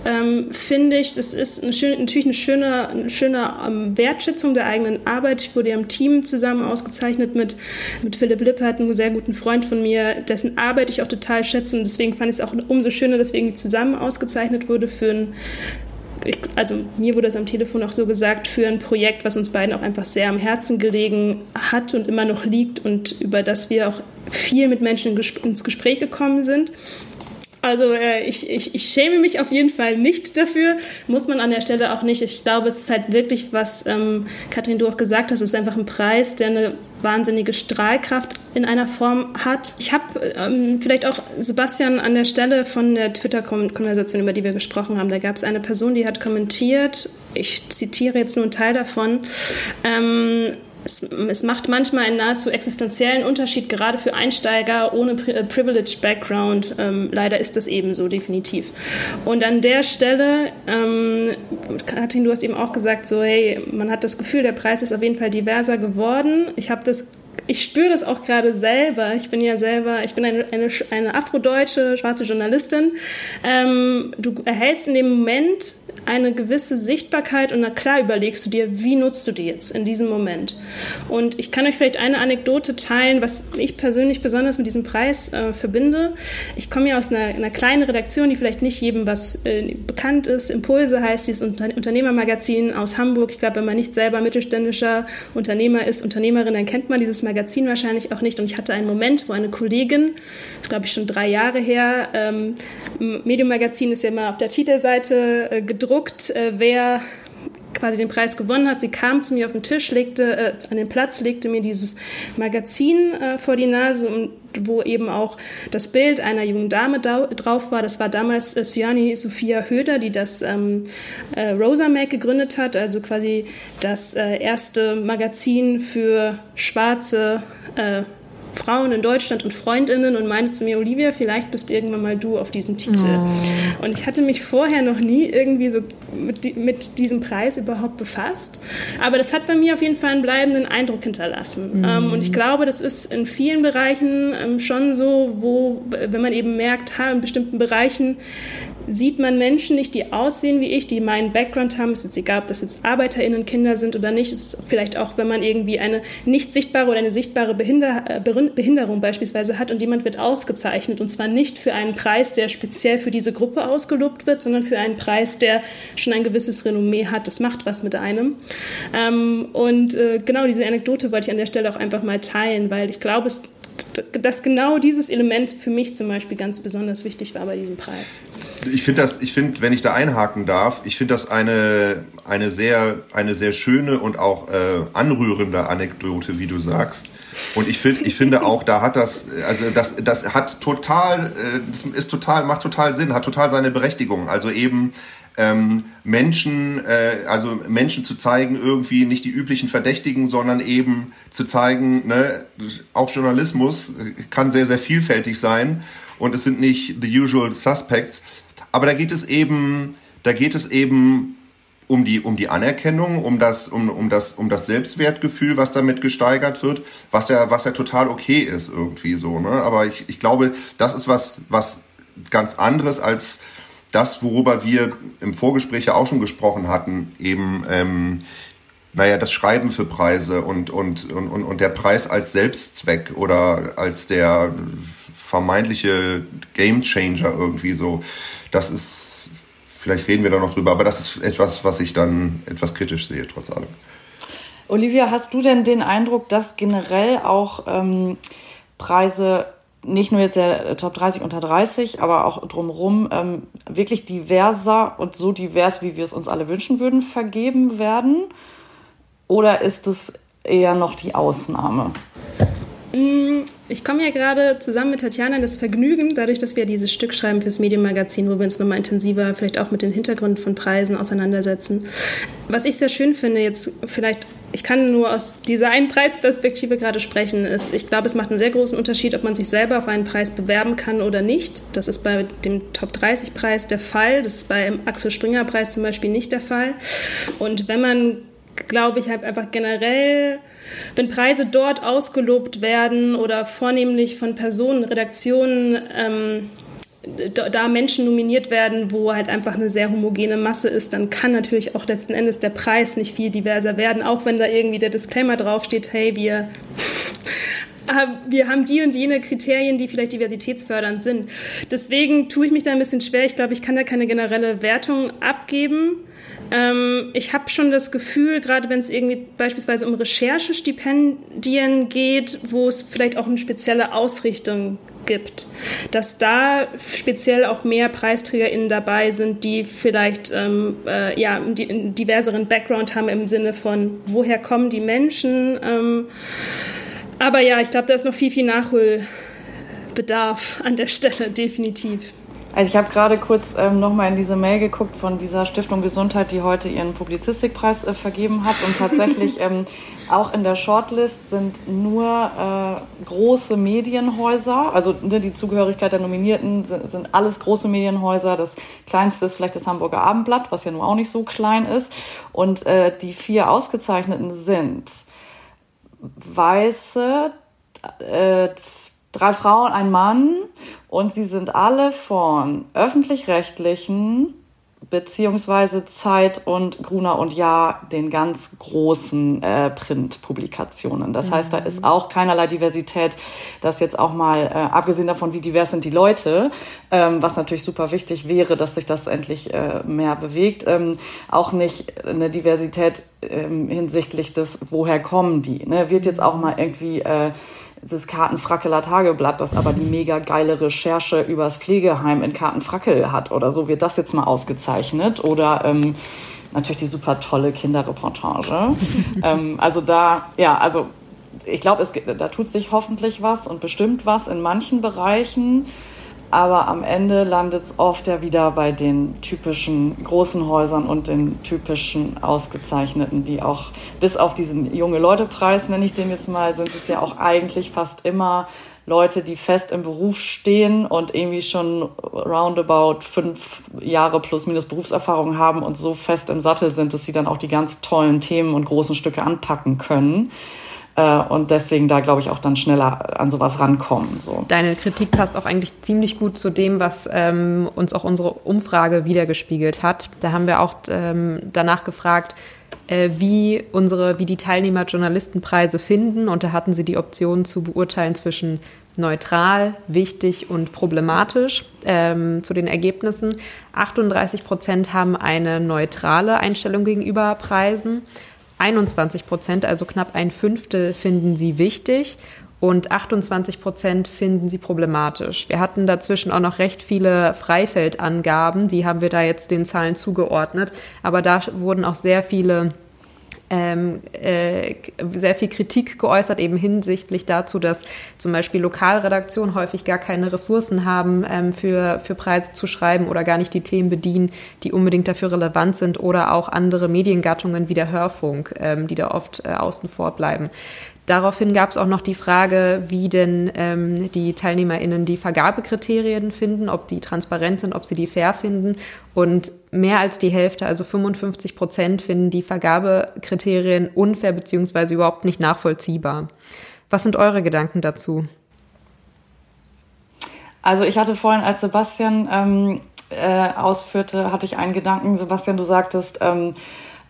ähm, finde ich, das ist eine schöne, natürlich eine schöne, eine schöne ähm, Wertschätzung der eigenen Arbeit. Ich wurde ja im Team zusammen ausgezeichnet mit, mit Philipp Lippert, einem sehr guten Freund von mir, dessen Arbeit ich auch total schätze. Und deswegen fand ich es auch umso schöner, dass wir irgendwie zusammen ausgezeichnet wurde für ein ich, also mir wurde es am Telefon auch so gesagt, für ein Projekt, was uns beiden auch einfach sehr am Herzen gelegen hat und immer noch liegt und über das wir auch viel mit Menschen ins Gespräch gekommen sind. Also äh, ich, ich, ich schäme mich auf jeden Fall nicht dafür, muss man an der Stelle auch nicht. Ich glaube, es ist halt wirklich, was ähm, Katrin, du auch gesagt hast, es ist einfach ein Preis, der eine wahnsinnige Strahlkraft in einer Form hat. Ich habe ähm, vielleicht auch Sebastian an der Stelle von der Twitter-Konversation, über die wir gesprochen haben, da gab es eine Person, die hat kommentiert, ich zitiere jetzt nur einen Teil davon, ähm, es, es, macht manchmal einen nahezu existenziellen Unterschied, gerade für Einsteiger ohne äh, Privileged Background. Ähm, leider ist das eben so, definitiv. Und an der Stelle, ähm, Katrin, du hast eben auch gesagt, so, hey, man hat das Gefühl, der Preis ist auf jeden Fall diverser geworden. Ich habe das ich spüre das auch gerade selber. Ich bin ja selber, ich bin eine, eine, eine afrodeutsche schwarze Journalistin. Ähm, du erhältst in dem Moment eine gewisse Sichtbarkeit und na klar überlegst du dir, wie nutzt du die jetzt in diesem Moment. Und ich kann euch vielleicht eine Anekdote teilen, was ich persönlich besonders mit diesem Preis äh, verbinde. Ich komme ja aus einer, einer, kleinen Redaktion, die vielleicht nicht jedem was äh, bekannt ist. Impulse heißt dieses Unter Unternehmermagazin aus Hamburg. Ich glaube, wenn man nicht selber mittelständischer Unternehmer ist, Unternehmerin, dann kennt man dieses Magazin wahrscheinlich auch nicht. Und ich hatte einen Moment, wo eine Kollegin, das glaube ich schon drei Jahre her, ähm, Medium Magazin ist ja immer auf der Titelseite äh, gedruckt geguckt, äh, wer quasi den Preis gewonnen hat. Sie kam zu mir auf den Tisch, legte äh, an den Platz, legte mir dieses Magazin äh, vor die Nase, wo eben auch das Bild einer jungen Dame drauf war. Das war damals äh, Syani Sophia Höder, die das ähm, äh, Rosa Make gegründet hat, also quasi das äh, erste Magazin für schwarze äh, Frauen in Deutschland und Freundinnen und meinte zu mir, Olivia, vielleicht bist irgendwann mal du auf diesem Titel. Oh. Und ich hatte mich vorher noch nie irgendwie so mit, mit, diesem Preis überhaupt befasst. Aber das hat bei mir auf jeden Fall einen bleibenden Eindruck hinterlassen. Mhm. Ähm, und ich glaube, das ist in vielen Bereichen ähm, schon so, wo, wenn man eben merkt, ha, in bestimmten Bereichen sieht man Menschen nicht, die aussehen wie ich, die meinen Background haben. Es ist jetzt egal, ob das jetzt ArbeiterInnen, Kinder sind oder nicht. Es ist vielleicht auch, wenn man irgendwie eine nicht sichtbare oder eine sichtbare Behinder äh, Behinderung beispielsweise hat und jemand wird ausgezeichnet und zwar nicht für einen Preis, der speziell für diese Gruppe ausgelobt wird, sondern für einen Preis, der schon ein gewisses Renommee hat. Das macht was mit einem. Ähm, und äh, genau diese Anekdote wollte ich an der Stelle auch einfach mal teilen, weil ich glaube, dass genau dieses Element für mich zum Beispiel ganz besonders wichtig war bei diesem Preis. Ich finde das, ich finde, wenn ich da einhaken darf, ich finde das eine, eine sehr, eine sehr schöne und auch äh, anrührende Anekdote, wie du sagst. Und ich finde, ich finde auch, da hat das, also das, das hat total, äh, das ist total, macht total Sinn, hat total seine Berechtigung. Also eben, ähm, Menschen, äh, also Menschen zu zeigen, irgendwie nicht die üblichen Verdächtigen, sondern eben zu zeigen, ne, auch Journalismus kann sehr, sehr vielfältig sein und es sind nicht the usual suspects. Aber da geht es eben, da geht es eben um die, um die Anerkennung, um das, um, um das, um das Selbstwertgefühl, was damit gesteigert wird, was ja, was ja total okay ist irgendwie so, ne? Aber ich, ich glaube, das ist was, was ganz anderes als das, worüber wir im Vorgespräch ja auch schon gesprochen hatten, eben, ähm, naja, das Schreiben für Preise und, und, und, und der Preis als Selbstzweck oder als der vermeintliche Gamechanger irgendwie so. Das ist, vielleicht reden wir da noch drüber, aber das ist etwas, was ich dann etwas kritisch sehe, trotz allem. Olivia, hast du denn den Eindruck, dass generell auch ähm, Preise nicht nur jetzt der Top 30 unter 30, aber auch drumherum ähm, wirklich diverser und so divers, wie wir es uns alle wünschen würden, vergeben werden? Oder ist es eher noch die Ausnahme? Ich komme ja gerade zusammen mit Tatjana das Vergnügen, dadurch, dass wir dieses Stück schreiben fürs Medienmagazin, wo wir uns nochmal intensiver vielleicht auch mit den Hintergründen von Preisen auseinandersetzen. Was ich sehr schön finde, jetzt vielleicht, ich kann nur aus dieser einen Preisperspektive gerade sprechen, ist, ich glaube, es macht einen sehr großen Unterschied, ob man sich selber auf einen Preis bewerben kann oder nicht. Das ist bei dem Top 30 Preis der Fall. Das ist beim Axel Springer Preis zum Beispiel nicht der Fall. Und wenn man, glaube ich, halt einfach generell wenn Preise dort ausgelobt werden oder vornehmlich von Personen, Redaktionen, ähm, da Menschen nominiert werden, wo halt einfach eine sehr homogene Masse ist, dann kann natürlich auch letzten Endes der Preis nicht viel diverser werden, auch wenn da irgendwie der Disclaimer draufsteht, hey, wir wir haben die und jene Kriterien, die vielleicht diversitätsfördernd sind. Deswegen tue ich mich da ein bisschen schwer. Ich glaube, ich kann da keine generelle Wertung abgeben. Ähm, ich habe schon das Gefühl, gerade wenn es irgendwie beispielsweise um Recherchestipendien geht, wo es vielleicht auch eine spezielle Ausrichtung gibt, dass da speziell auch mehr PreisträgerInnen dabei sind, die vielleicht ähm, äh, ja, die, einen diverseren Background haben im Sinne von, woher kommen die Menschen. Ähm, aber ja, ich glaube, da ist noch viel, viel Nachholbedarf an der Stelle, definitiv. Also ich habe gerade kurz ähm, nochmal in diese Mail geguckt von dieser Stiftung Gesundheit, die heute ihren Publizistikpreis äh, vergeben hat. Und tatsächlich ähm, auch in der Shortlist sind nur äh, große Medienhäuser. Also ne, die Zugehörigkeit der Nominierten sind, sind, alles große Medienhäuser. Das kleinste ist vielleicht das Hamburger Abendblatt, was ja nun auch nicht so klein ist. Und äh, die vier Ausgezeichneten sind weiße, äh, drei Frauen, ein Mann und sie sind alle von öffentlich-rechtlichen beziehungsweise Zeit und Gruner und Ja den ganz großen äh, Printpublikationen. Das mhm. heißt, da ist auch keinerlei Diversität, das jetzt auch mal, äh, abgesehen davon, wie divers sind die Leute, ähm, was natürlich super wichtig wäre, dass sich das endlich äh, mehr bewegt, ähm, auch nicht eine Diversität ähm, hinsichtlich des, woher kommen die. Ne? Wird jetzt auch mal irgendwie äh, das Kartenfrackeler Tageblatt, das aber die mega geile Recherche übers Pflegeheim in Kartenfrackel hat oder so, wird das jetzt mal ausgezeichnet oder ähm, natürlich die super tolle Kinderreportage. ähm, also da, ja, also ich glaube, da tut sich hoffentlich was und bestimmt was in manchen Bereichen. Aber am Ende landet es oft ja wieder bei den typischen großen Häusern und den typischen Ausgezeichneten, die auch bis auf diesen junge Leute-Preis, nenne ich den jetzt mal, sind es ja auch eigentlich fast immer Leute, die fest im Beruf stehen und irgendwie schon roundabout fünf Jahre plus minus Berufserfahrung haben und so fest im Sattel sind, dass sie dann auch die ganz tollen Themen und großen Stücke anpacken können. Äh, und deswegen da, glaube ich, auch dann schneller an sowas rankommen. So. Deine Kritik passt auch eigentlich ziemlich gut zu dem, was ähm, uns auch unsere Umfrage wiedergespiegelt hat. Da haben wir auch ähm, danach gefragt, äh, wie unsere, wie die Teilnehmer Journalistenpreise finden. Und da hatten sie die Option zu beurteilen zwischen neutral, wichtig und problematisch ähm, zu den Ergebnissen. 38 Prozent haben eine neutrale Einstellung gegenüber Preisen. 21 Prozent, also knapp ein Fünftel, finden sie wichtig und 28 Prozent finden sie problematisch. Wir hatten dazwischen auch noch recht viele Freifeldangaben, die haben wir da jetzt den Zahlen zugeordnet, aber da wurden auch sehr viele ähm, äh, sehr viel Kritik geäußert, eben hinsichtlich dazu, dass zum Beispiel Lokalredaktionen häufig gar keine Ressourcen haben, ähm, für, für Preise zu schreiben oder gar nicht die Themen bedienen, die unbedingt dafür relevant sind oder auch andere Mediengattungen wie der Hörfunk, ähm, die da oft äh, außen vor bleiben. Daraufhin gab es auch noch die Frage, wie denn ähm, die TeilnehmerInnen die Vergabekriterien finden, ob die transparent sind, ob sie die fair finden. Und mehr als die Hälfte, also 55 Prozent, finden die Vergabekriterien unfair bzw. überhaupt nicht nachvollziehbar. Was sind eure Gedanken dazu? Also ich hatte vorhin, als Sebastian ähm, äh, ausführte, hatte ich einen Gedanken. Sebastian, du sagtest, ähm,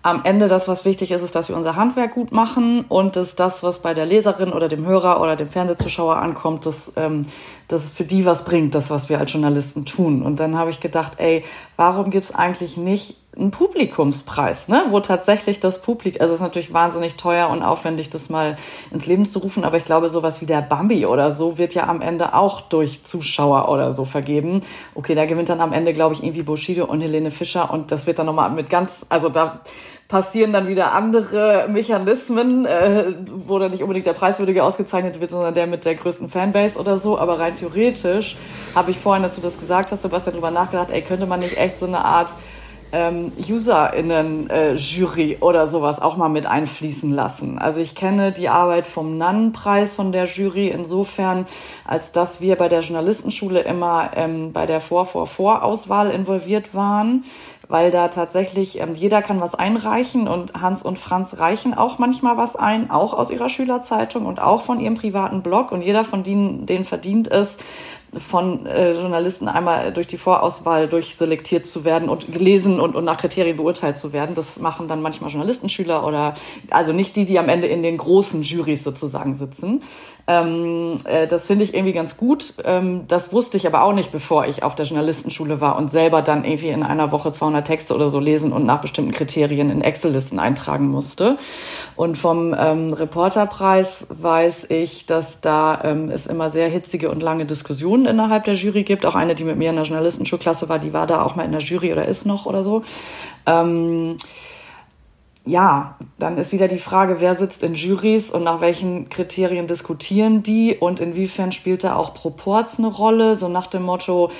am Ende das, was wichtig ist, ist, dass wir unser Handwerk gut machen und dass das, was bei der Leserin oder dem Hörer oder dem Fernsehzuschauer ankommt, dass, ähm, dass für die was bringt, das, was wir als Journalisten tun. Und dann habe ich gedacht, ey, warum gibt's eigentlich nicht einen Publikumspreis, ne? wo tatsächlich das Publikum, also es ist natürlich wahnsinnig teuer und aufwendig, das mal ins Leben zu rufen, aber ich glaube, sowas wie der Bambi oder so wird ja am Ende auch durch Zuschauer oder so vergeben. Okay, da gewinnt dann am Ende, glaube ich, irgendwie Bushido und Helene Fischer und das wird dann nochmal mit ganz, also da passieren dann wieder andere Mechanismen, äh, wo dann nicht unbedingt der Preiswürdige ausgezeichnet wird, sondern der mit der größten Fanbase oder so. Aber rein theoretisch habe ich vorhin, als du das gesagt hast, Sebastian, darüber nachgedacht, ey, könnte man nicht echt so eine Art ähm, UserInnen-Jury äh, oder sowas auch mal mit einfließen lassen. Also ich kenne die Arbeit vom Nannenpreis von der Jury insofern, als dass wir bei der Journalistenschule immer ähm, bei der Vor-Vor-Vor-Auswahl involviert waren, weil da tatsächlich ähm, jeder kann was einreichen und Hans und Franz reichen auch manchmal was ein, auch aus ihrer Schülerzeitung und auch von ihrem privaten Blog und jeder von denen, denen verdient ist, von äh, Journalisten einmal durch die Vorauswahl durchselektiert zu werden und gelesen und, und nach Kriterien beurteilt zu werden. Das machen dann manchmal Journalistenschüler oder also nicht die, die am Ende in den großen Jurys sozusagen sitzen. Ähm, äh, das finde ich irgendwie ganz gut. Ähm, das wusste ich aber auch nicht, bevor ich auf der Journalistenschule war und selber dann irgendwie in einer Woche 200 Texte oder so lesen und nach bestimmten Kriterien in Excel-Listen eintragen musste. Und vom ähm, Reporterpreis weiß ich, dass da ähm, es immer sehr hitzige und lange Diskussionen innerhalb der Jury gibt. Auch eine, die mit mir in der Journalistenschulklasse war, die war da auch mal in der Jury oder ist noch oder so. Ja, dann ist wieder die Frage, wer sitzt in Jurys und nach welchen Kriterien diskutieren die und inwiefern spielt da auch Proports eine Rolle, so nach dem Motto,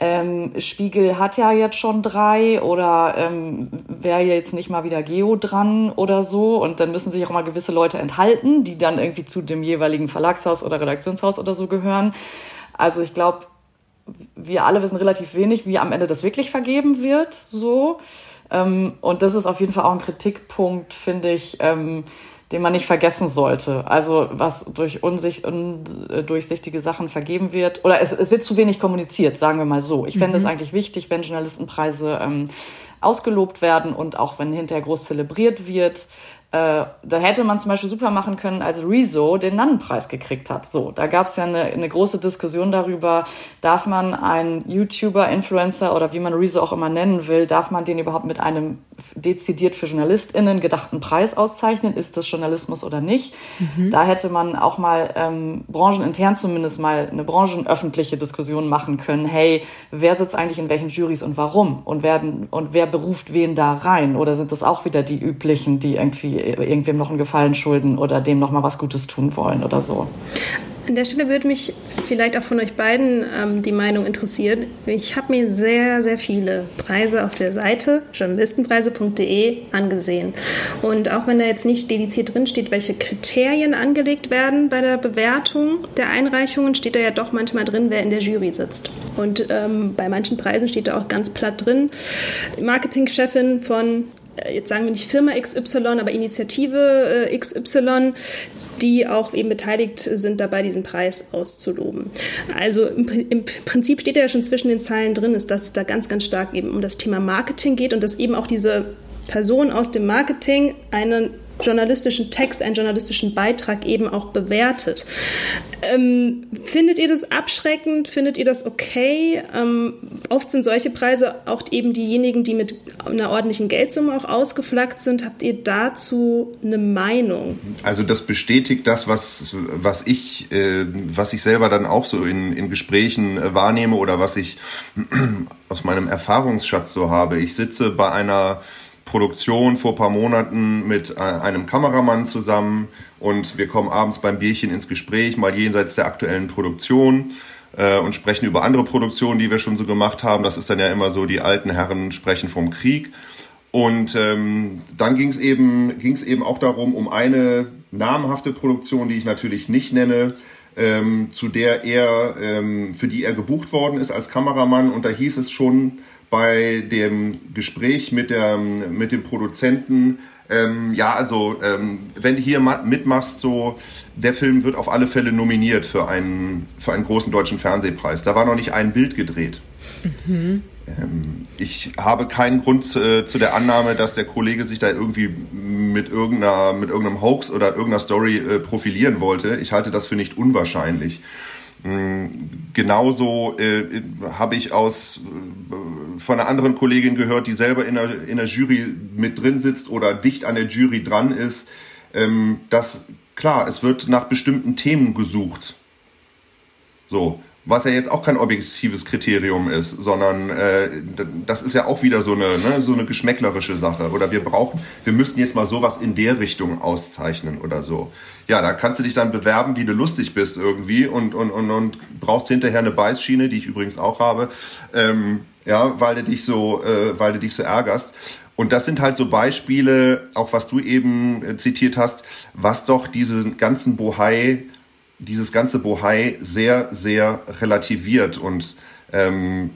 ähm, Spiegel hat ja jetzt schon drei oder ähm, wäre jetzt nicht mal wieder Geo dran oder so und dann müssen sich auch mal gewisse Leute enthalten, die dann irgendwie zu dem jeweiligen Verlagshaus oder Redaktionshaus oder so gehören. Also ich glaube, wir alle wissen relativ wenig, wie am Ende das wirklich vergeben wird, so. Ähm, und das ist auf jeden Fall auch ein Kritikpunkt, finde ich, ähm, den man nicht vergessen sollte. Also was durch unsicht, undurchsichtige Sachen vergeben wird. Oder es, es wird zu wenig kommuniziert, sagen wir mal so. Ich fände es mhm. eigentlich wichtig, wenn Journalistenpreise ähm, ausgelobt werden und auch wenn hinterher groß zelebriert wird, äh, da hätte man zum Beispiel super machen können, als Rezo den Nannenpreis gekriegt hat. So, da gab es ja eine, eine große Diskussion darüber, darf man einen YouTuber, Influencer oder wie man Rezo auch immer nennen will, darf man den überhaupt mit einem dezidiert für JournalistInnen gedachten Preis auszeichnen? Ist das Journalismus oder nicht? Mhm. Da hätte man auch mal ähm, branchenintern zumindest mal eine branchenöffentliche Diskussion machen können. Hey, wer sitzt eigentlich in welchen Jurys und warum? Und, werden, und wer beruft wen da rein? Oder sind das auch wieder die üblichen, die irgendwie irgendwem noch einen Gefallen schulden oder dem noch mal was Gutes tun wollen oder so. An der Stelle würde mich vielleicht auch von euch beiden ähm, die Meinung interessieren. Ich habe mir sehr, sehr viele Preise auf der Seite journalistenpreise.de angesehen. Und auch wenn da jetzt nicht dediziert drin steht, welche Kriterien angelegt werden bei der Bewertung der Einreichungen, steht da ja doch manchmal drin, wer in der Jury sitzt. Und ähm, bei manchen Preisen steht da auch ganz platt drin, Marketingchefin von jetzt sagen wir nicht Firma XY, aber Initiative äh, XY, die auch eben beteiligt sind dabei, diesen Preis auszuloben. Also im, im, Prinzip steht ja schon zwischen den Zeilen drin, ist, dass es da ganz, ganz stark eben um das Thema Marketing geht und dass eben auch diese Person aus dem Marketing einen journalistischen Text, einen journalistischen Beitrag eben auch bewertet. Ähm, findet ihr das abschreckend? Findet ihr das okay? Ähm, oft sind solche Preise auch eben diejenigen, die mit einer ordentlichen Geldsumme auch ausgeflaggt sind. Habt ihr dazu eine Meinung? Also das bestätigt das, was, was ich, äh, was ich selber dann auch so in, in Gesprächen äh, wahrnehme oder was ich aus meinem Erfahrungsschatz so habe. Ich sitze bei einer Produktion vor paar Monaten mit äh, einem Kameramann zusammen und wir kommen abends beim Bierchen ins Gespräch, mal jenseits der aktuellen Produktion äh, und sprechen über andere Produktionen, die wir schon so gemacht haben. Das ist dann ja immer so, die alten Herren sprechen vom Krieg. Und ähm, dann ging es eben, eben auch darum, um eine namhafte Produktion, die ich natürlich nicht nenne, ähm, zu der er, ähm, für die er gebucht worden ist als Kameramann. Und da hieß es schon, bei dem Gespräch mit, der, mit dem Produzenten, ähm, ja, also ähm, wenn du hier mitmachst, so der Film wird auf alle Fälle nominiert für einen, für einen großen deutschen Fernsehpreis. Da war noch nicht ein Bild gedreht. Mhm. Ähm, ich habe keinen Grund äh, zu der Annahme, dass der Kollege sich da irgendwie mit, irgendeiner, mit irgendeinem Hoax oder irgendeiner Story äh, profilieren wollte. Ich halte das für nicht unwahrscheinlich. Genauso äh, habe ich aus äh, von einer anderen Kollegin gehört, die selber in der, in der Jury mit drin sitzt oder dicht an der Jury dran ist, ähm, dass klar, es wird nach bestimmten Themen gesucht. So, was ja jetzt auch kein objektives Kriterium ist, sondern äh, das ist ja auch wieder so eine, ne, so eine geschmäcklerische Sache. Oder wir brauchen, wir müssten jetzt mal sowas in der Richtung auszeichnen oder so ja, da kannst du dich dann bewerben, wie du lustig bist irgendwie und, und, und, und brauchst hinterher eine Beißschiene, die ich übrigens auch habe, ähm, ja, weil du dich so, äh, weil du dich so ärgerst. Und das sind halt so Beispiele, auch was du eben äh, zitiert hast, was doch diesen ganzen Bohai, dieses ganze Bohai sehr, sehr relativiert und ähm,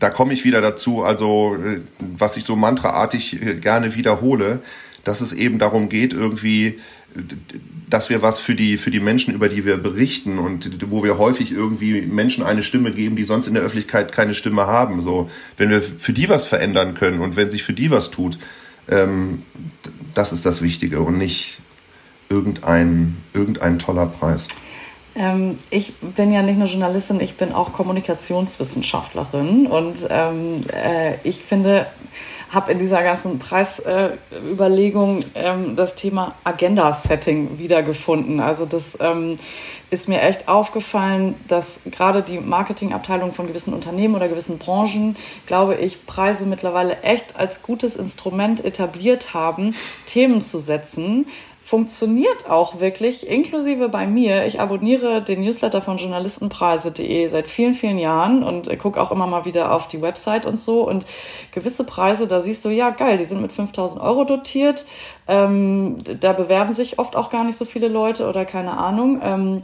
da komme ich wieder dazu, also äh, was ich so mantraartig äh, gerne wiederhole, dass es eben darum geht, irgendwie dass wir was für die, für die Menschen, über die wir berichten und wo wir häufig irgendwie Menschen eine Stimme geben, die sonst in der Öffentlichkeit keine Stimme haben. So, wenn wir für die was verändern können und wenn sich für die was tut, ähm, das ist das Wichtige und nicht irgendein, irgendein toller Preis. Ähm, ich bin ja nicht nur Journalistin, ich bin auch Kommunikationswissenschaftlerin und ähm, äh, ich finde, habe in dieser ganzen Preisüberlegung äh, ähm, das Thema Agenda-Setting wiedergefunden. Also das ähm, ist mir echt aufgefallen, dass gerade die Marketingabteilung von gewissen Unternehmen oder gewissen Branchen, glaube ich, Preise mittlerweile echt als gutes Instrument etabliert haben, Themen zu setzen, funktioniert auch wirklich, inklusive bei mir. Ich abonniere den Newsletter von journalistenpreise.de seit vielen, vielen Jahren und gucke auch immer mal wieder auf die Website und so. Und gewisse Preise, da siehst du, ja, geil, die sind mit 5000 Euro dotiert. Ähm, da bewerben sich oft auch gar nicht so viele Leute oder keine Ahnung. Ähm,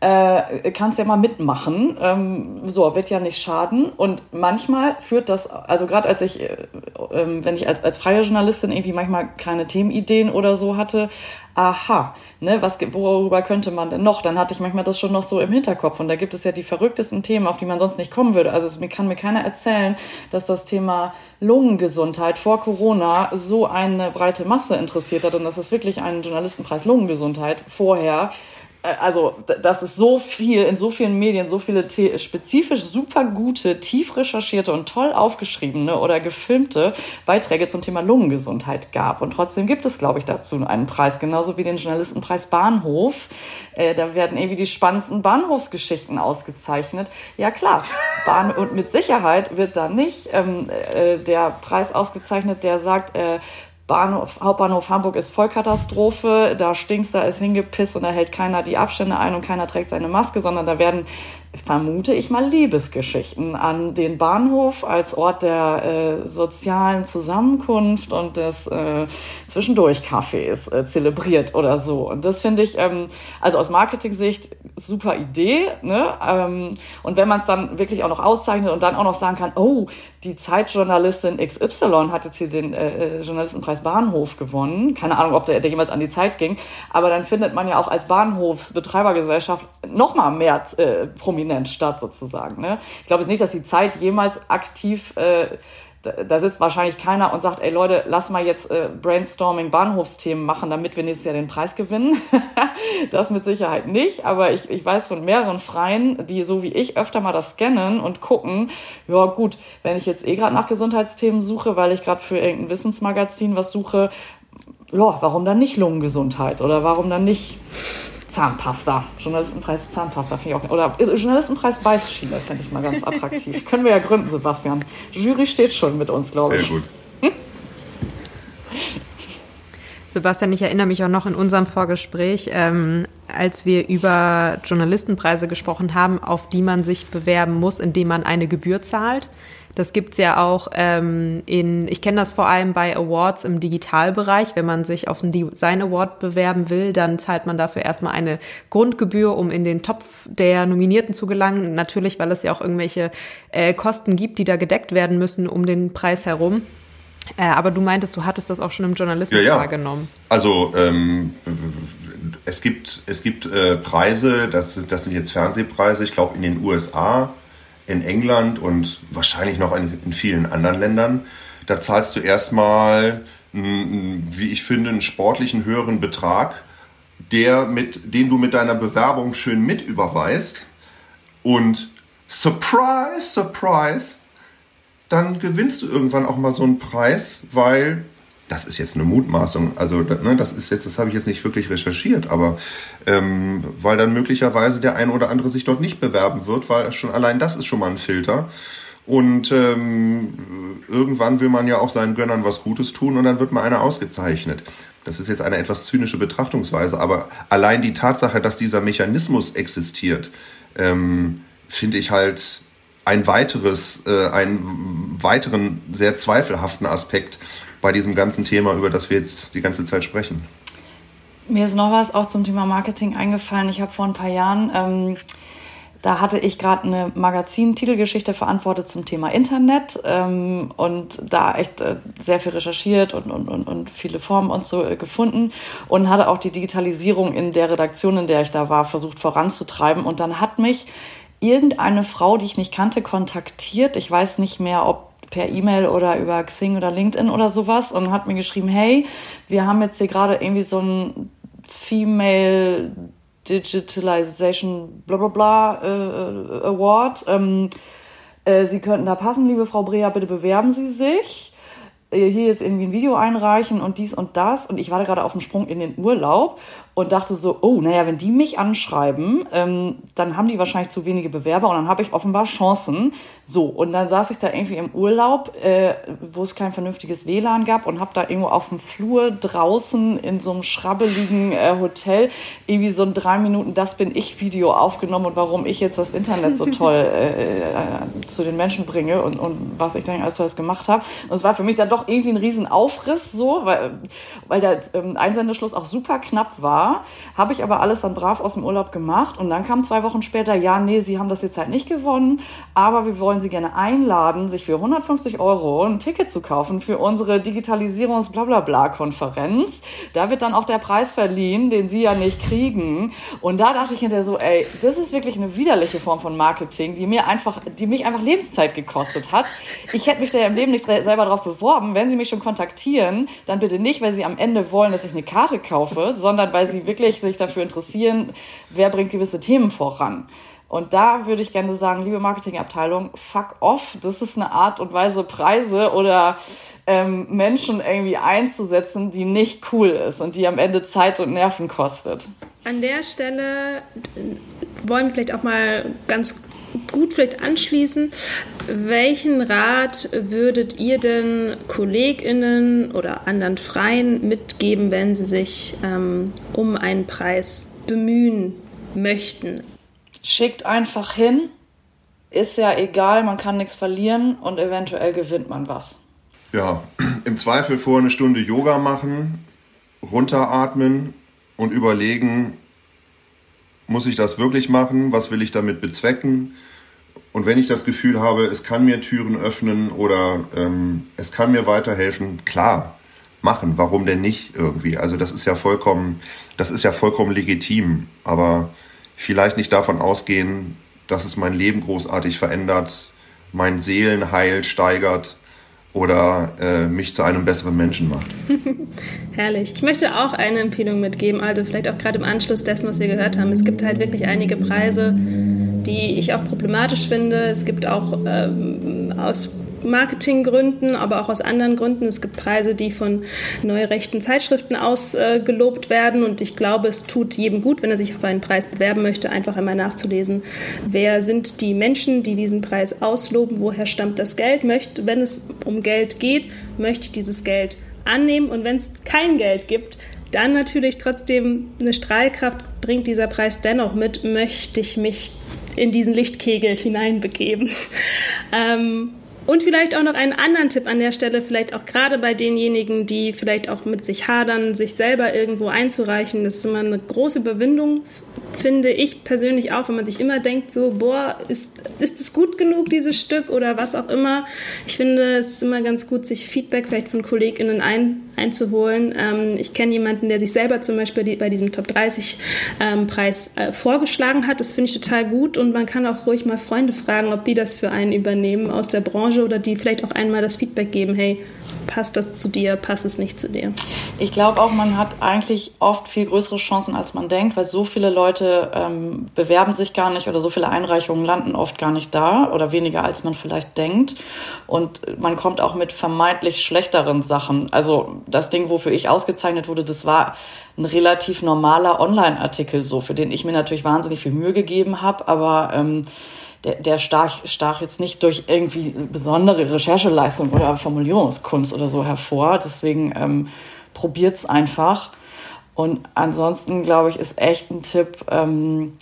äh, kannst ja mal mitmachen. Ähm, so, wird ja nicht schaden. Und manchmal führt das, also gerade als ich, äh, äh, wenn ich als, als freie Journalistin irgendwie manchmal keine Themenideen oder so hatte, aha, ne, was, worüber könnte man denn noch? Dann hatte ich manchmal das schon noch so im Hinterkopf. Und da gibt es ja die verrücktesten Themen, auf die man sonst nicht kommen würde. Also es, mir kann mir keiner erzählen, dass das Thema Lungengesundheit vor Corona so eine breite Masse interessiert hat und dass es wirklich einen Journalistenpreis Lungengesundheit vorher also das ist so viel in so vielen Medien, so viele spezifisch super gute, tief recherchierte und toll aufgeschriebene oder gefilmte Beiträge zum Thema Lungengesundheit gab. Und trotzdem gibt es, glaube ich, dazu einen Preis, genauso wie den Journalistenpreis Bahnhof. Äh, da werden irgendwie die spannendsten Bahnhofsgeschichten ausgezeichnet. Ja klar, Bahn und mit Sicherheit wird da nicht ähm, äh, der Preis ausgezeichnet, der sagt, äh, Bahnhof, Hauptbahnhof Hamburg ist Vollkatastrophe, da stinkt, da ist hingepisst und da hält keiner die Abstände ein und keiner trägt seine Maske, sondern da werden vermute ich mal, Liebesgeschichten an den Bahnhof als Ort der äh, sozialen Zusammenkunft und des äh, Zwischendurch-Cafés äh, zelebriert oder so. Und das finde ich, ähm, also aus Marketing-Sicht, super Idee. Ne? Ähm, und wenn man es dann wirklich auch noch auszeichnet und dann auch noch sagen kann, oh, die Zeitjournalistin XY hat jetzt hier den äh, äh, Journalistenpreis Bahnhof gewonnen. Keine Ahnung, ob der, der jemals an die Zeit ging. Aber dann findet man ja auch als Bahnhofsbetreibergesellschaft noch mal mehr äh, Prominenz prominent statt sozusagen. Ne? Ich glaube jetzt nicht, dass die Zeit jemals aktiv äh, da, sitzt wahrscheinlich keiner und sagt, ey Leute, lass mal jetzt äh, Brainstorming Bahnhofsthemen machen, damit wir nächstes Jahr den Preis gewinnen. das mit Sicherheit nicht, aber ich, ich weiß von mehreren Freien, die so wie ich öfter mal das scannen und gucken, ja gut, wenn ich jetzt eh gerade nach Gesundheitsthemen suche, weil ich gerade für irgendein Wissensmagazin was suche, ja, warum dann nicht Lungengesundheit oder warum dann nicht Zahnpasta. Journalistenpreis Zahnpasta finde ich auch. Oder Journalistenpreis Beißschiene fände ich mal ganz attraktiv. Können wir ja gründen, Sebastian. Jury steht schon mit uns, glaube ich. Sehr gut. Sebastian, ich erinnere mich auch noch in unserem Vorgespräch, ähm, als wir über Journalistenpreise gesprochen haben, auf die man sich bewerben muss, indem man eine Gebühr zahlt. Das gibt's ja auch ähm, in, ich kenne das vor allem bei Awards im Digitalbereich. Wenn man sich auf einen Design Award bewerben will, dann zahlt man dafür erstmal eine Grundgebühr, um in den Topf der Nominierten zu gelangen. Natürlich, weil es ja auch irgendwelche äh, Kosten gibt, die da gedeckt werden müssen um den Preis herum. Äh, aber du meintest, du hattest das auch schon im Journalismus ja, ja. wahrgenommen. Also ähm, es gibt, es gibt äh, Preise, das, das sind jetzt Fernsehpreise, ich glaube in den USA in England und wahrscheinlich noch in, in vielen anderen Ländern. Da zahlst du erstmal, wie ich finde, einen sportlichen höheren Betrag, der mit, den du mit deiner Bewerbung schön mit überweist. Und surprise, surprise, dann gewinnst du irgendwann auch mal so einen Preis, weil das ist jetzt eine Mutmaßung, also ne, das ist jetzt, das habe ich jetzt nicht wirklich recherchiert, aber ähm, weil dann möglicherweise der eine oder andere sich dort nicht bewerben wird, weil schon allein das ist schon mal ein Filter. Und ähm, irgendwann will man ja auch seinen Gönnern was Gutes tun und dann wird mal einer ausgezeichnet. Das ist jetzt eine etwas zynische Betrachtungsweise, aber allein die Tatsache, dass dieser Mechanismus existiert, ähm, finde ich halt ein weiteres, äh, einen weiteren sehr zweifelhaften Aspekt bei diesem ganzen Thema, über das wir jetzt die ganze Zeit sprechen. Mir ist noch was auch zum Thema Marketing eingefallen. Ich habe vor ein paar Jahren, ähm, da hatte ich gerade eine Magazin-Titelgeschichte verantwortet zum Thema Internet ähm, und da echt äh, sehr viel recherchiert und, und, und, und viele Formen und so äh, gefunden und hatte auch die Digitalisierung in der Redaktion, in der ich da war, versucht voranzutreiben. Und dann hat mich irgendeine Frau, die ich nicht kannte, kontaktiert. Ich weiß nicht mehr, ob per E-Mail oder über Xing oder LinkedIn oder sowas und hat mir geschrieben, hey, wir haben jetzt hier gerade irgendwie so ein Female Digitalization bla bla bla äh, Award. Ähm, äh, Sie könnten da passen, liebe Frau Brea, bitte bewerben Sie sich. Hier jetzt irgendwie ein Video einreichen und dies und das. Und ich war gerade auf dem Sprung in den Urlaub und dachte so, oh, naja, wenn die mich anschreiben, ähm, dann haben die wahrscheinlich zu wenige Bewerber und dann habe ich offenbar Chancen. So, und dann saß ich da irgendwie im Urlaub, äh, wo es kein vernünftiges WLAN gab und habe da irgendwo auf dem Flur draußen in so einem schrabbeligen äh, Hotel irgendwie so ein drei Minuten Das bin ich Video aufgenommen und warum ich jetzt das Internet so toll äh, äh, zu den Menschen bringe und, und was ich dann alles Tolles gemacht habe. Und es war für mich dann doch irgendwie ein Riesenaufriss so, weil, weil der ähm, Einsendeschluss auch super knapp war war. Habe ich aber alles dann brav aus dem Urlaub gemacht und dann kam zwei Wochen später, ja, nee, Sie haben das jetzt halt nicht gewonnen, aber wir wollen Sie gerne einladen, sich für 150 Euro ein Ticket zu kaufen für unsere Digitalisierungs-Blablabla-Konferenz. Da wird dann auch der Preis verliehen, den Sie ja nicht kriegen. Und da dachte ich hinterher so, ey, das ist wirklich eine widerliche Form von Marketing, die mir einfach, die mich einfach Lebenszeit gekostet hat. Ich hätte mich da ja im Leben nicht selber drauf beworben. Wenn Sie mich schon kontaktieren, dann bitte nicht, weil Sie am Ende wollen, dass ich eine Karte kaufe, sondern weil sie wirklich sich dafür interessieren, wer bringt gewisse Themen voran. Und da würde ich gerne sagen, liebe Marketingabteilung, fuck off. Das ist eine Art und Weise, Preise oder ähm, Menschen irgendwie einzusetzen, die nicht cool ist und die am Ende Zeit und Nerven kostet. An der Stelle wollen wir vielleicht auch mal ganz gut vielleicht anschließen. Welchen Rat würdet ihr denn KollegInnen oder anderen Freien mitgeben, wenn sie sich ähm, um einen Preis bemühen möchten? Schickt einfach hin. Ist ja egal, man kann nichts verlieren und eventuell gewinnt man was. Ja, im Zweifel vor eine Stunde Yoga machen, runteratmen und überlegen, muss ich das wirklich machen? Was will ich damit bezwecken? Und wenn ich das Gefühl habe, es kann mir Türen öffnen oder ähm, es kann mir weiterhelfen, klar, machen. Warum denn nicht irgendwie? Also das ist ja vollkommen, das ist ja vollkommen legitim. Aber vielleicht nicht davon ausgehen, dass es mein Leben großartig verändert, mein Seelenheil steigert oder äh, mich zu einem besseren Menschen macht. Herrlich. Ich möchte auch eine Empfehlung mitgeben, also vielleicht auch gerade im Anschluss dessen, was wir gehört haben. Es gibt halt wirklich einige Preise, die ich auch problematisch finde. Es gibt auch ähm, aus Marketinggründen, aber auch aus anderen Gründen. Es gibt Preise, die von neurechten Zeitschriften ausgelobt äh, werden und ich glaube, es tut jedem gut, wenn er sich auf einen Preis bewerben möchte, einfach einmal nachzulesen, wer sind die Menschen, die diesen Preis ausloben, woher stammt das Geld, möchte, wenn es um Geld geht, möchte ich dieses Geld annehmen und wenn es kein Geld gibt, dann natürlich trotzdem eine Strahlkraft bringt dieser Preis dennoch mit, möchte ich mich in diesen Lichtkegel hineinbegeben. ähm, und vielleicht auch noch einen anderen Tipp an der Stelle, vielleicht auch gerade bei denjenigen, die vielleicht auch mit sich hadern, sich selber irgendwo einzureichen. Das ist immer eine große Überwindung, finde ich persönlich auch, wenn man sich immer denkt, so, boah, ist, ist es gut genug, dieses Stück oder was auch immer. Ich finde, es ist immer ganz gut, sich Feedback vielleicht von KollegInnen ein, einzuholen. Ähm, ich kenne jemanden, der sich selber zum Beispiel die, bei diesem Top 30 ähm, Preis äh, vorgeschlagen hat. Das finde ich total gut und man kann auch ruhig mal Freunde fragen, ob die das für einen übernehmen aus der Branche oder die vielleicht auch einmal das Feedback geben, hey, passt das zu dir, passt es nicht zu dir? Ich glaube auch, man hat eigentlich oft viel größere Chancen, als man denkt, weil so viele Leute ähm, bewerben sich gar nicht oder so viele Einreichungen landen oft gar nicht da oder weniger, als man vielleicht denkt. Und man kommt auch mit vermeintlich schlechteren Sachen. Also das Ding, wofür ich ausgezeichnet wurde, das war ein relativ normaler Online-Artikel, so für den ich mir natürlich wahnsinnig viel Mühe gegeben habe, aber ähm, der, der stach, stach jetzt nicht durch irgendwie besondere Rechercheleistung oder Formulierungskunst oder so hervor. Deswegen ähm, probiert's einfach. Und ansonsten, glaube ich, ist echt ein Tipp, ähm,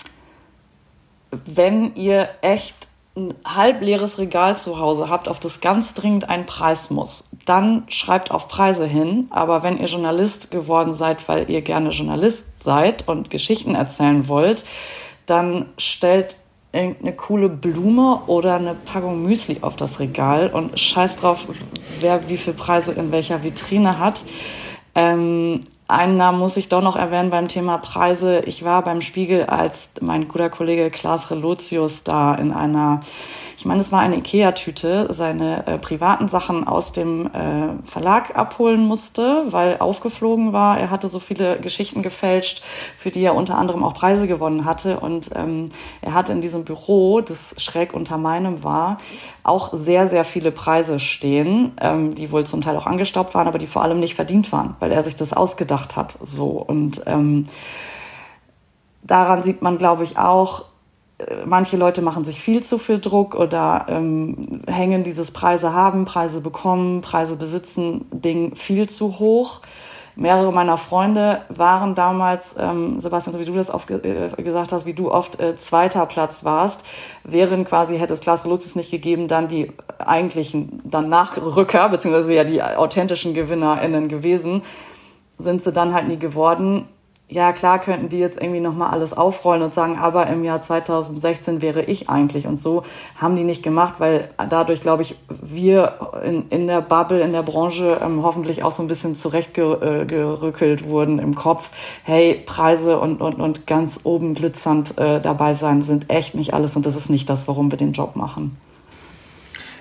wenn ihr echt ein halbleeres Regal zu Hause habt, auf das ganz dringend ein Preis muss, dann schreibt auf Preise hin. Aber wenn ihr Journalist geworden seid, weil ihr gerne Journalist seid und Geschichten erzählen wollt, dann stellt irgendeine coole Blume oder eine Packung Müsli auf das Regal und scheiß drauf, wer wie viele Preise in welcher Vitrine hat. Ähm, einen Namen muss ich doch noch erwähnen beim Thema Preise. Ich war beim Spiegel, als mein guter Kollege Klaas Relotius da in einer ich meine, es war eine Ikea-Tüte, seine äh, privaten Sachen aus dem äh, Verlag abholen musste, weil aufgeflogen war. Er hatte so viele Geschichten gefälscht, für die er unter anderem auch Preise gewonnen hatte. Und ähm, er hatte in diesem Büro, das schräg unter meinem war, auch sehr, sehr viele Preise stehen, ähm, die wohl zum Teil auch angestaubt waren, aber die vor allem nicht verdient waren, weil er sich das ausgedacht hat. So und ähm, daran sieht man, glaube ich, auch, manche Leute machen sich viel zu viel Druck oder ähm, hängen dieses Preise haben, Preise bekommen, Preise besitzen Ding viel zu hoch. Mehrere meiner Freunde waren damals, ähm, Sebastian, so wie du das oft äh, gesagt hast, wie du oft äh, zweiter Platz warst, während quasi hätte es Klaas Reluzius nicht gegeben, dann die eigentlichen, dann Nachrücker, beziehungsweise ja die authentischen GewinnerInnen gewesen, sind sie dann halt nie geworden ja, klar könnten die jetzt irgendwie nochmal alles aufrollen und sagen, aber im Jahr 2016 wäre ich eigentlich. Und so haben die nicht gemacht, weil dadurch, glaube ich, wir in, in der Bubble, in der Branche ähm, hoffentlich auch so ein bisschen zurechtgerückelt äh, wurden im Kopf. Hey, Preise und, und, und ganz oben glitzernd äh, dabei sein sind echt nicht alles und das ist nicht das, warum wir den Job machen.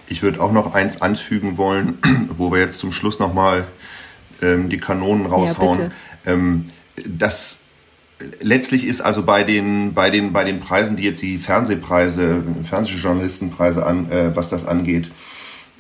Ich würde auch noch eins anfügen wollen, wo wir jetzt zum Schluss nochmal ähm, die Kanonen raushauen. Ja, ähm, das letztlich ist also bei den, bei den, bei den Preisen, die jetzt die Fernsehpreise, Fernsehjournalistenpreise an, äh, was das angeht,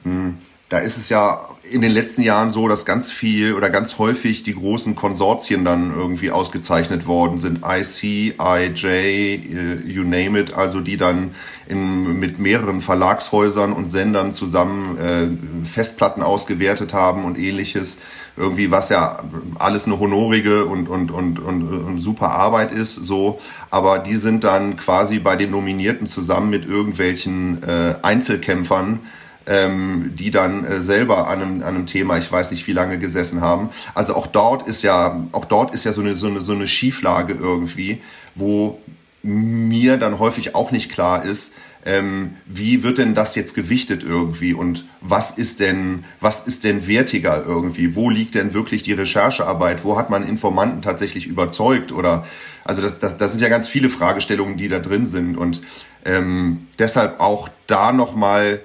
mh, hm, da ist es ja in den letzten Jahren so, dass ganz viel oder ganz häufig die großen Konsortien dann irgendwie ausgezeichnet worden sind. IC, IJ, äh, you name it, also die dann in, mit mehreren Verlagshäusern und Sendern zusammen äh, Festplatten ausgewertet haben und ähnliches. Irgendwie, was ja alles eine honorige und, und, und, und, und super Arbeit ist, so. Aber die sind dann quasi bei den Nominierten zusammen mit irgendwelchen äh, Einzelkämpfern ähm, die dann äh, selber an einem, an einem Thema, ich weiß nicht wie lange gesessen haben. Also auch dort ist ja, auch dort ist ja so eine, so eine, so eine Schieflage irgendwie, wo mir dann häufig auch nicht klar ist, ähm, wie wird denn das jetzt gewichtet irgendwie und was ist denn, was ist denn wertiger irgendwie? Wo liegt denn wirklich die Recherchearbeit? Wo hat man Informanten tatsächlich überzeugt? Oder also das, das, das sind ja ganz viele Fragestellungen, die da drin sind und ähm, deshalb auch da nochmal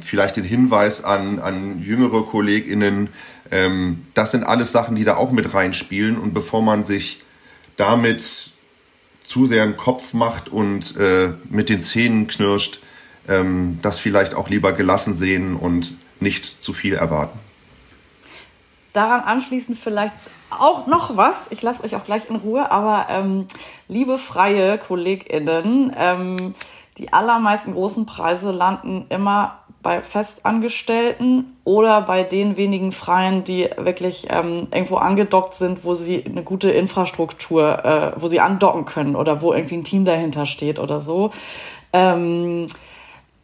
vielleicht den Hinweis an, an jüngere KollegInnen, ähm, das sind alles Sachen, die da auch mit reinspielen. Und bevor man sich damit zu sehr einen Kopf macht und äh, mit den Zähnen knirscht, ähm, das vielleicht auch lieber gelassen sehen und nicht zu viel erwarten. Daran anschließend vielleicht auch noch was. Ich lasse euch auch gleich in Ruhe, aber ähm, liebe freie KollegInnen, ähm, die allermeisten großen Preise landen immer bei Festangestellten oder bei den wenigen Freien, die wirklich ähm, irgendwo angedockt sind, wo sie eine gute Infrastruktur, äh, wo sie andocken können oder wo irgendwie ein Team dahinter steht oder so. Ähm,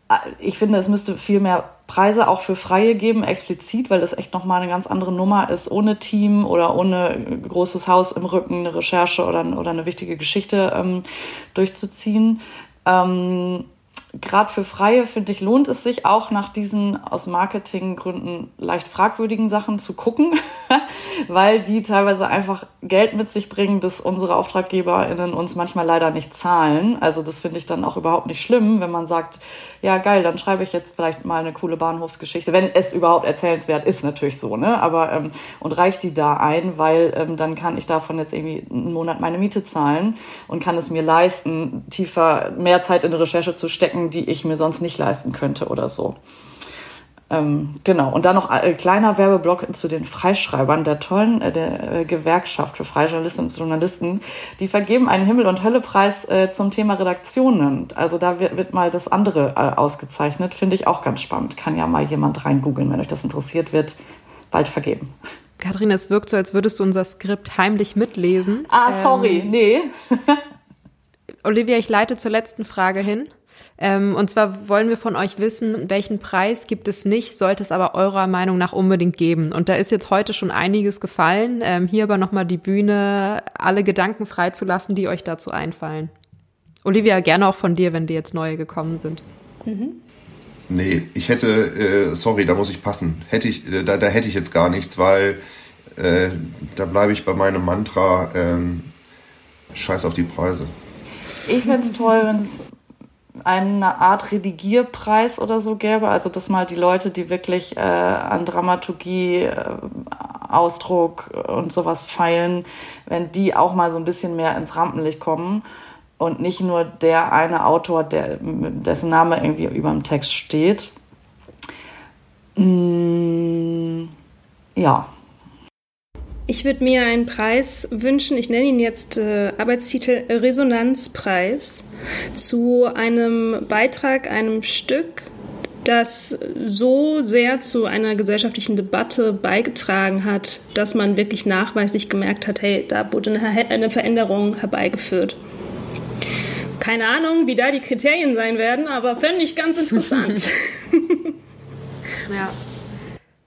äh, ich finde, es müsste viel mehr Preise auch für Freie geben, explizit, weil das echt nochmal eine ganz andere Nummer ist, ohne Team oder ohne großes Haus im Rücken eine Recherche oder, oder eine wichtige Geschichte ähm, durchzuziehen. Ähm, gerade für Freie, finde ich, lohnt es sich auch nach diesen aus Marketinggründen leicht fragwürdigen Sachen zu gucken, weil die teilweise einfach Geld mit sich bringen, das unsere AuftraggeberInnen uns manchmal leider nicht zahlen. Also das finde ich dann auch überhaupt nicht schlimm, wenn man sagt, ja geil, dann schreibe ich jetzt vielleicht mal eine coole Bahnhofsgeschichte, wenn es überhaupt erzählenswert ist, natürlich so, ne? Aber ähm, und reicht die da ein, weil ähm, dann kann ich davon jetzt irgendwie einen Monat meine Miete zahlen und kann es mir leisten, tiefer mehr Zeit in die Recherche zu stecken, die ich mir sonst nicht leisten könnte oder so. Ähm, genau. Und dann noch ein kleiner Werbeblock zu den Freischreibern der tollen äh, der, äh, Gewerkschaft für freie Journalistinnen und Journalisten. Die vergeben einen Himmel- und Höllepreis äh, zum Thema Redaktionen. Also da wird, wird mal das andere äh, ausgezeichnet. Finde ich auch ganz spannend. Kann ja mal jemand reingoogeln, wenn euch das interessiert wird. Bald vergeben. Katrin, es wirkt so, als würdest du unser Skript heimlich mitlesen. Ah, sorry, ähm, nee. Olivia, ich leite zur letzten Frage hin. Ähm, und zwar wollen wir von euch wissen, welchen Preis gibt es nicht, sollte es aber eurer Meinung nach unbedingt geben. Und da ist jetzt heute schon einiges gefallen. Ähm, hier aber nochmal die Bühne, alle Gedanken freizulassen, die euch dazu einfallen. Olivia, gerne auch von dir, wenn dir jetzt neue gekommen sind. Mhm. Nee, ich hätte, äh, sorry, da muss ich passen. Hätte ich, äh, da, da hätte ich jetzt gar nichts, weil äh, da bleibe ich bei meinem Mantra, ähm, scheiß auf die Preise. Ich fände es toll, wenn es eine Art Redigierpreis oder so gäbe, also dass mal die Leute, die wirklich äh, an Dramaturgie, äh, Ausdruck und sowas feilen, wenn die auch mal so ein bisschen mehr ins Rampenlicht kommen und nicht nur der eine Autor, der, dessen Name irgendwie über dem Text steht. Mm, ja. Ich würde mir einen Preis wünschen, ich nenne ihn jetzt äh, Arbeitstitel Resonanzpreis, zu einem Beitrag, einem Stück, das so sehr zu einer gesellschaftlichen Debatte beigetragen hat, dass man wirklich nachweislich gemerkt hat, hey, da wurde eine, Veränderung herbeigeführt. Keine Ahnung, wie da die Kriterien sein werden, aber fände ich ganz interessant. ja.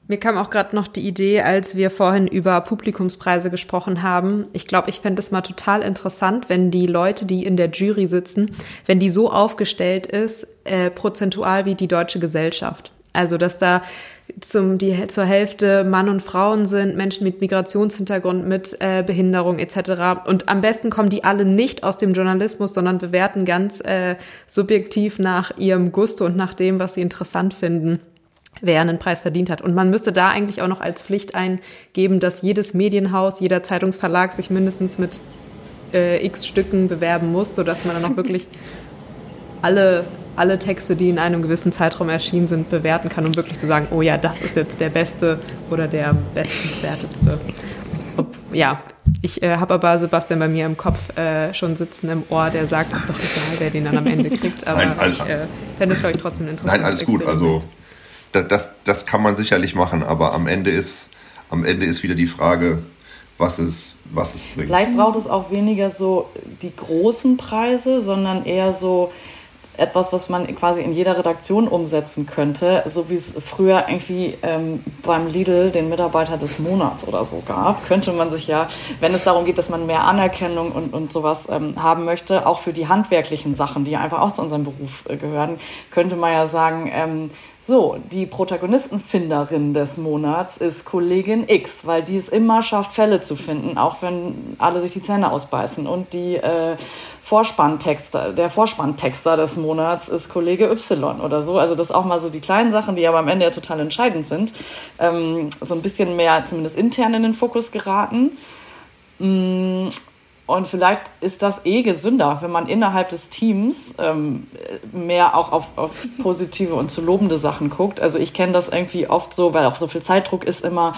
Mir kam auch gerade noch die Idee, als wir vorhin über Publikumspreise gesprochen haben. Ich glaube, ich fände es mal total interessant, wenn die Leute, die in der Jury sitzen, wenn die so aufgestellt ist, äh, prozentual wie die deutsche Gesellschaft. Also, dass da zum, die, zur Hälfte Mann und Frauen sind, Menschen mit Migrationshintergrund, mit äh, Behinderung etc. Und am besten kommen die alle nicht aus dem Journalismus, sondern bewerten ganz äh, subjektiv nach ihrem Gusto und nach dem, was sie interessant finden wer einen Preis verdient hat. Und man müsste da eigentlich auch noch als Pflicht eingeben, dass jedes Medienhaus, jeder Zeitungsverlag sich mindestens mit äh, x Stücken bewerben muss, sodass man dann auch wirklich alle alle Texte, die in einem gewissen Zeitraum erschienen sind, bewerten kann, um wirklich zu sagen, oh ja, das ist jetzt der beste oder der bestbewertetste. Ja, ich äh, habe aber Sebastian bei mir im Kopf äh, schon sitzen im Ohr, der sagt, ist doch egal, wer den dann am Ende kriegt. Aber Nein, ich äh, fände es, glaube ich, trotzdem interessant. Nein, alles gut. Also das, das, kann man sicherlich machen, aber am Ende ist, am Ende ist wieder die Frage, was es, was es bringt. Vielleicht braucht es auch weniger so die großen Preise, sondern eher so etwas, was man quasi in jeder Redaktion umsetzen könnte, so wie es früher irgendwie ähm, beim Lidl den Mitarbeiter des Monats oder so gab, könnte man sich ja, wenn es darum geht, dass man mehr Anerkennung und, und sowas ähm, haben möchte, auch für die handwerklichen Sachen, die einfach auch zu unserem Beruf äh, gehören, könnte man ja sagen, ähm, so, die Protagonistenfinderin des Monats ist Kollegin X, weil die es immer schafft, Fälle zu finden, auch wenn alle sich die Zähne ausbeißen. Und die äh, Vorspanntexter, der Vorspanntexter des Monats ist Kollege Y oder so. Also das auch mal so die kleinen Sachen, die aber am Ende ja total entscheidend sind, ähm, so ein bisschen mehr zumindest intern in den Fokus geraten. Mm, und vielleicht ist das eh gesünder, wenn man innerhalb des Teams ähm, mehr auch auf, auf positive und zu lobende Sachen guckt. Also ich kenne das irgendwie oft so, weil auch so viel Zeitdruck ist immer,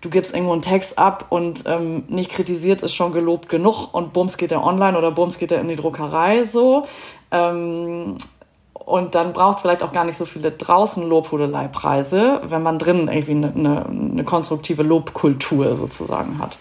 du gibst irgendwo einen Text ab und ähm, nicht kritisiert ist schon gelobt genug und bums geht er online oder bums geht er in die Druckerei so. Ähm, und dann braucht es vielleicht auch gar nicht so viele draußen Lobhudeleipreise, wenn man drinnen irgendwie eine, eine, eine konstruktive Lobkultur sozusagen hat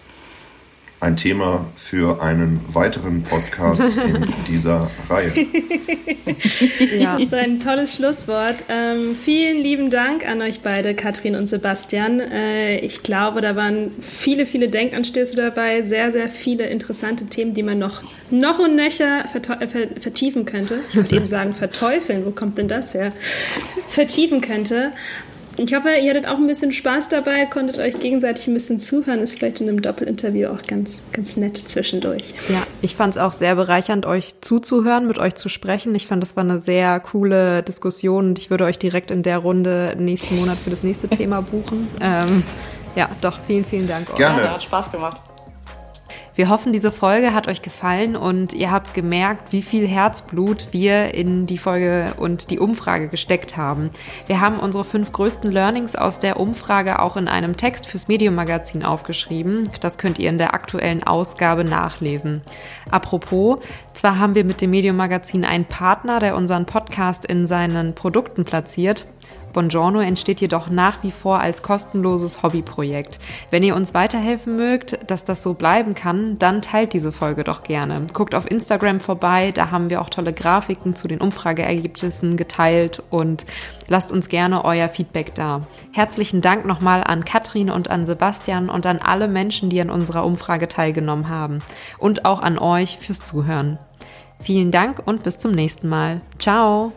ein Thema für einen weiteren Podcast in dieser Reihe. ja. Das ist ein tolles Schlusswort. Ähm, vielen lieben Dank an euch beide, Katrin und Sebastian. Äh, ich glaube, da waren viele, viele Denkanstöße dabei, sehr, sehr viele interessante Themen, die man noch, noch und nöcher äh, vertiefen könnte. Ich würde eben sagen, verteufeln, wo kommt denn das her? Vertiefen könnte. Ich hoffe, ihr hattet auch ein bisschen Spaß dabei, konntet euch gegenseitig ein bisschen zuhören. Ist vielleicht in einem Doppelinterview auch ganz, ganz nett zwischendurch. Ja, ich fand es auch sehr bereichernd, euch zuzuhören, mit euch zu sprechen. Ich fand, das war eine sehr coole Diskussion und ich würde euch direkt in der Runde nächsten Monat für das nächste Thema buchen. Ähm, ja, doch, vielen, vielen Dank. Gerne. Ja, hat Spaß gemacht. Wir hoffen, diese Folge hat euch gefallen und ihr habt gemerkt, wie viel Herzblut wir in die Folge und die Umfrage gesteckt haben. Wir haben unsere fünf größten Learnings aus der Umfrage auch in einem Text fürs Medium-Magazin aufgeschrieben. Das könnt ihr in der aktuellen Ausgabe nachlesen. Apropos, zwar haben wir mit dem Medium-Magazin einen Partner, der unseren Podcast in seinen Produkten platziert, Bongiorno entsteht jedoch nach wie vor als kostenloses Hobbyprojekt. Wenn ihr uns weiterhelfen mögt, dass das so bleiben kann, dann teilt diese Folge doch gerne. Guckt auf Instagram vorbei, da haben wir auch tolle Grafiken zu den Umfrageergebnissen geteilt und lasst uns gerne euer Feedback da. Herzlichen Dank nochmal an Katrin und an Sebastian und an alle Menschen, die an unserer Umfrage teilgenommen haben. Und auch an euch fürs Zuhören. Vielen Dank und bis zum nächsten Mal. Ciao!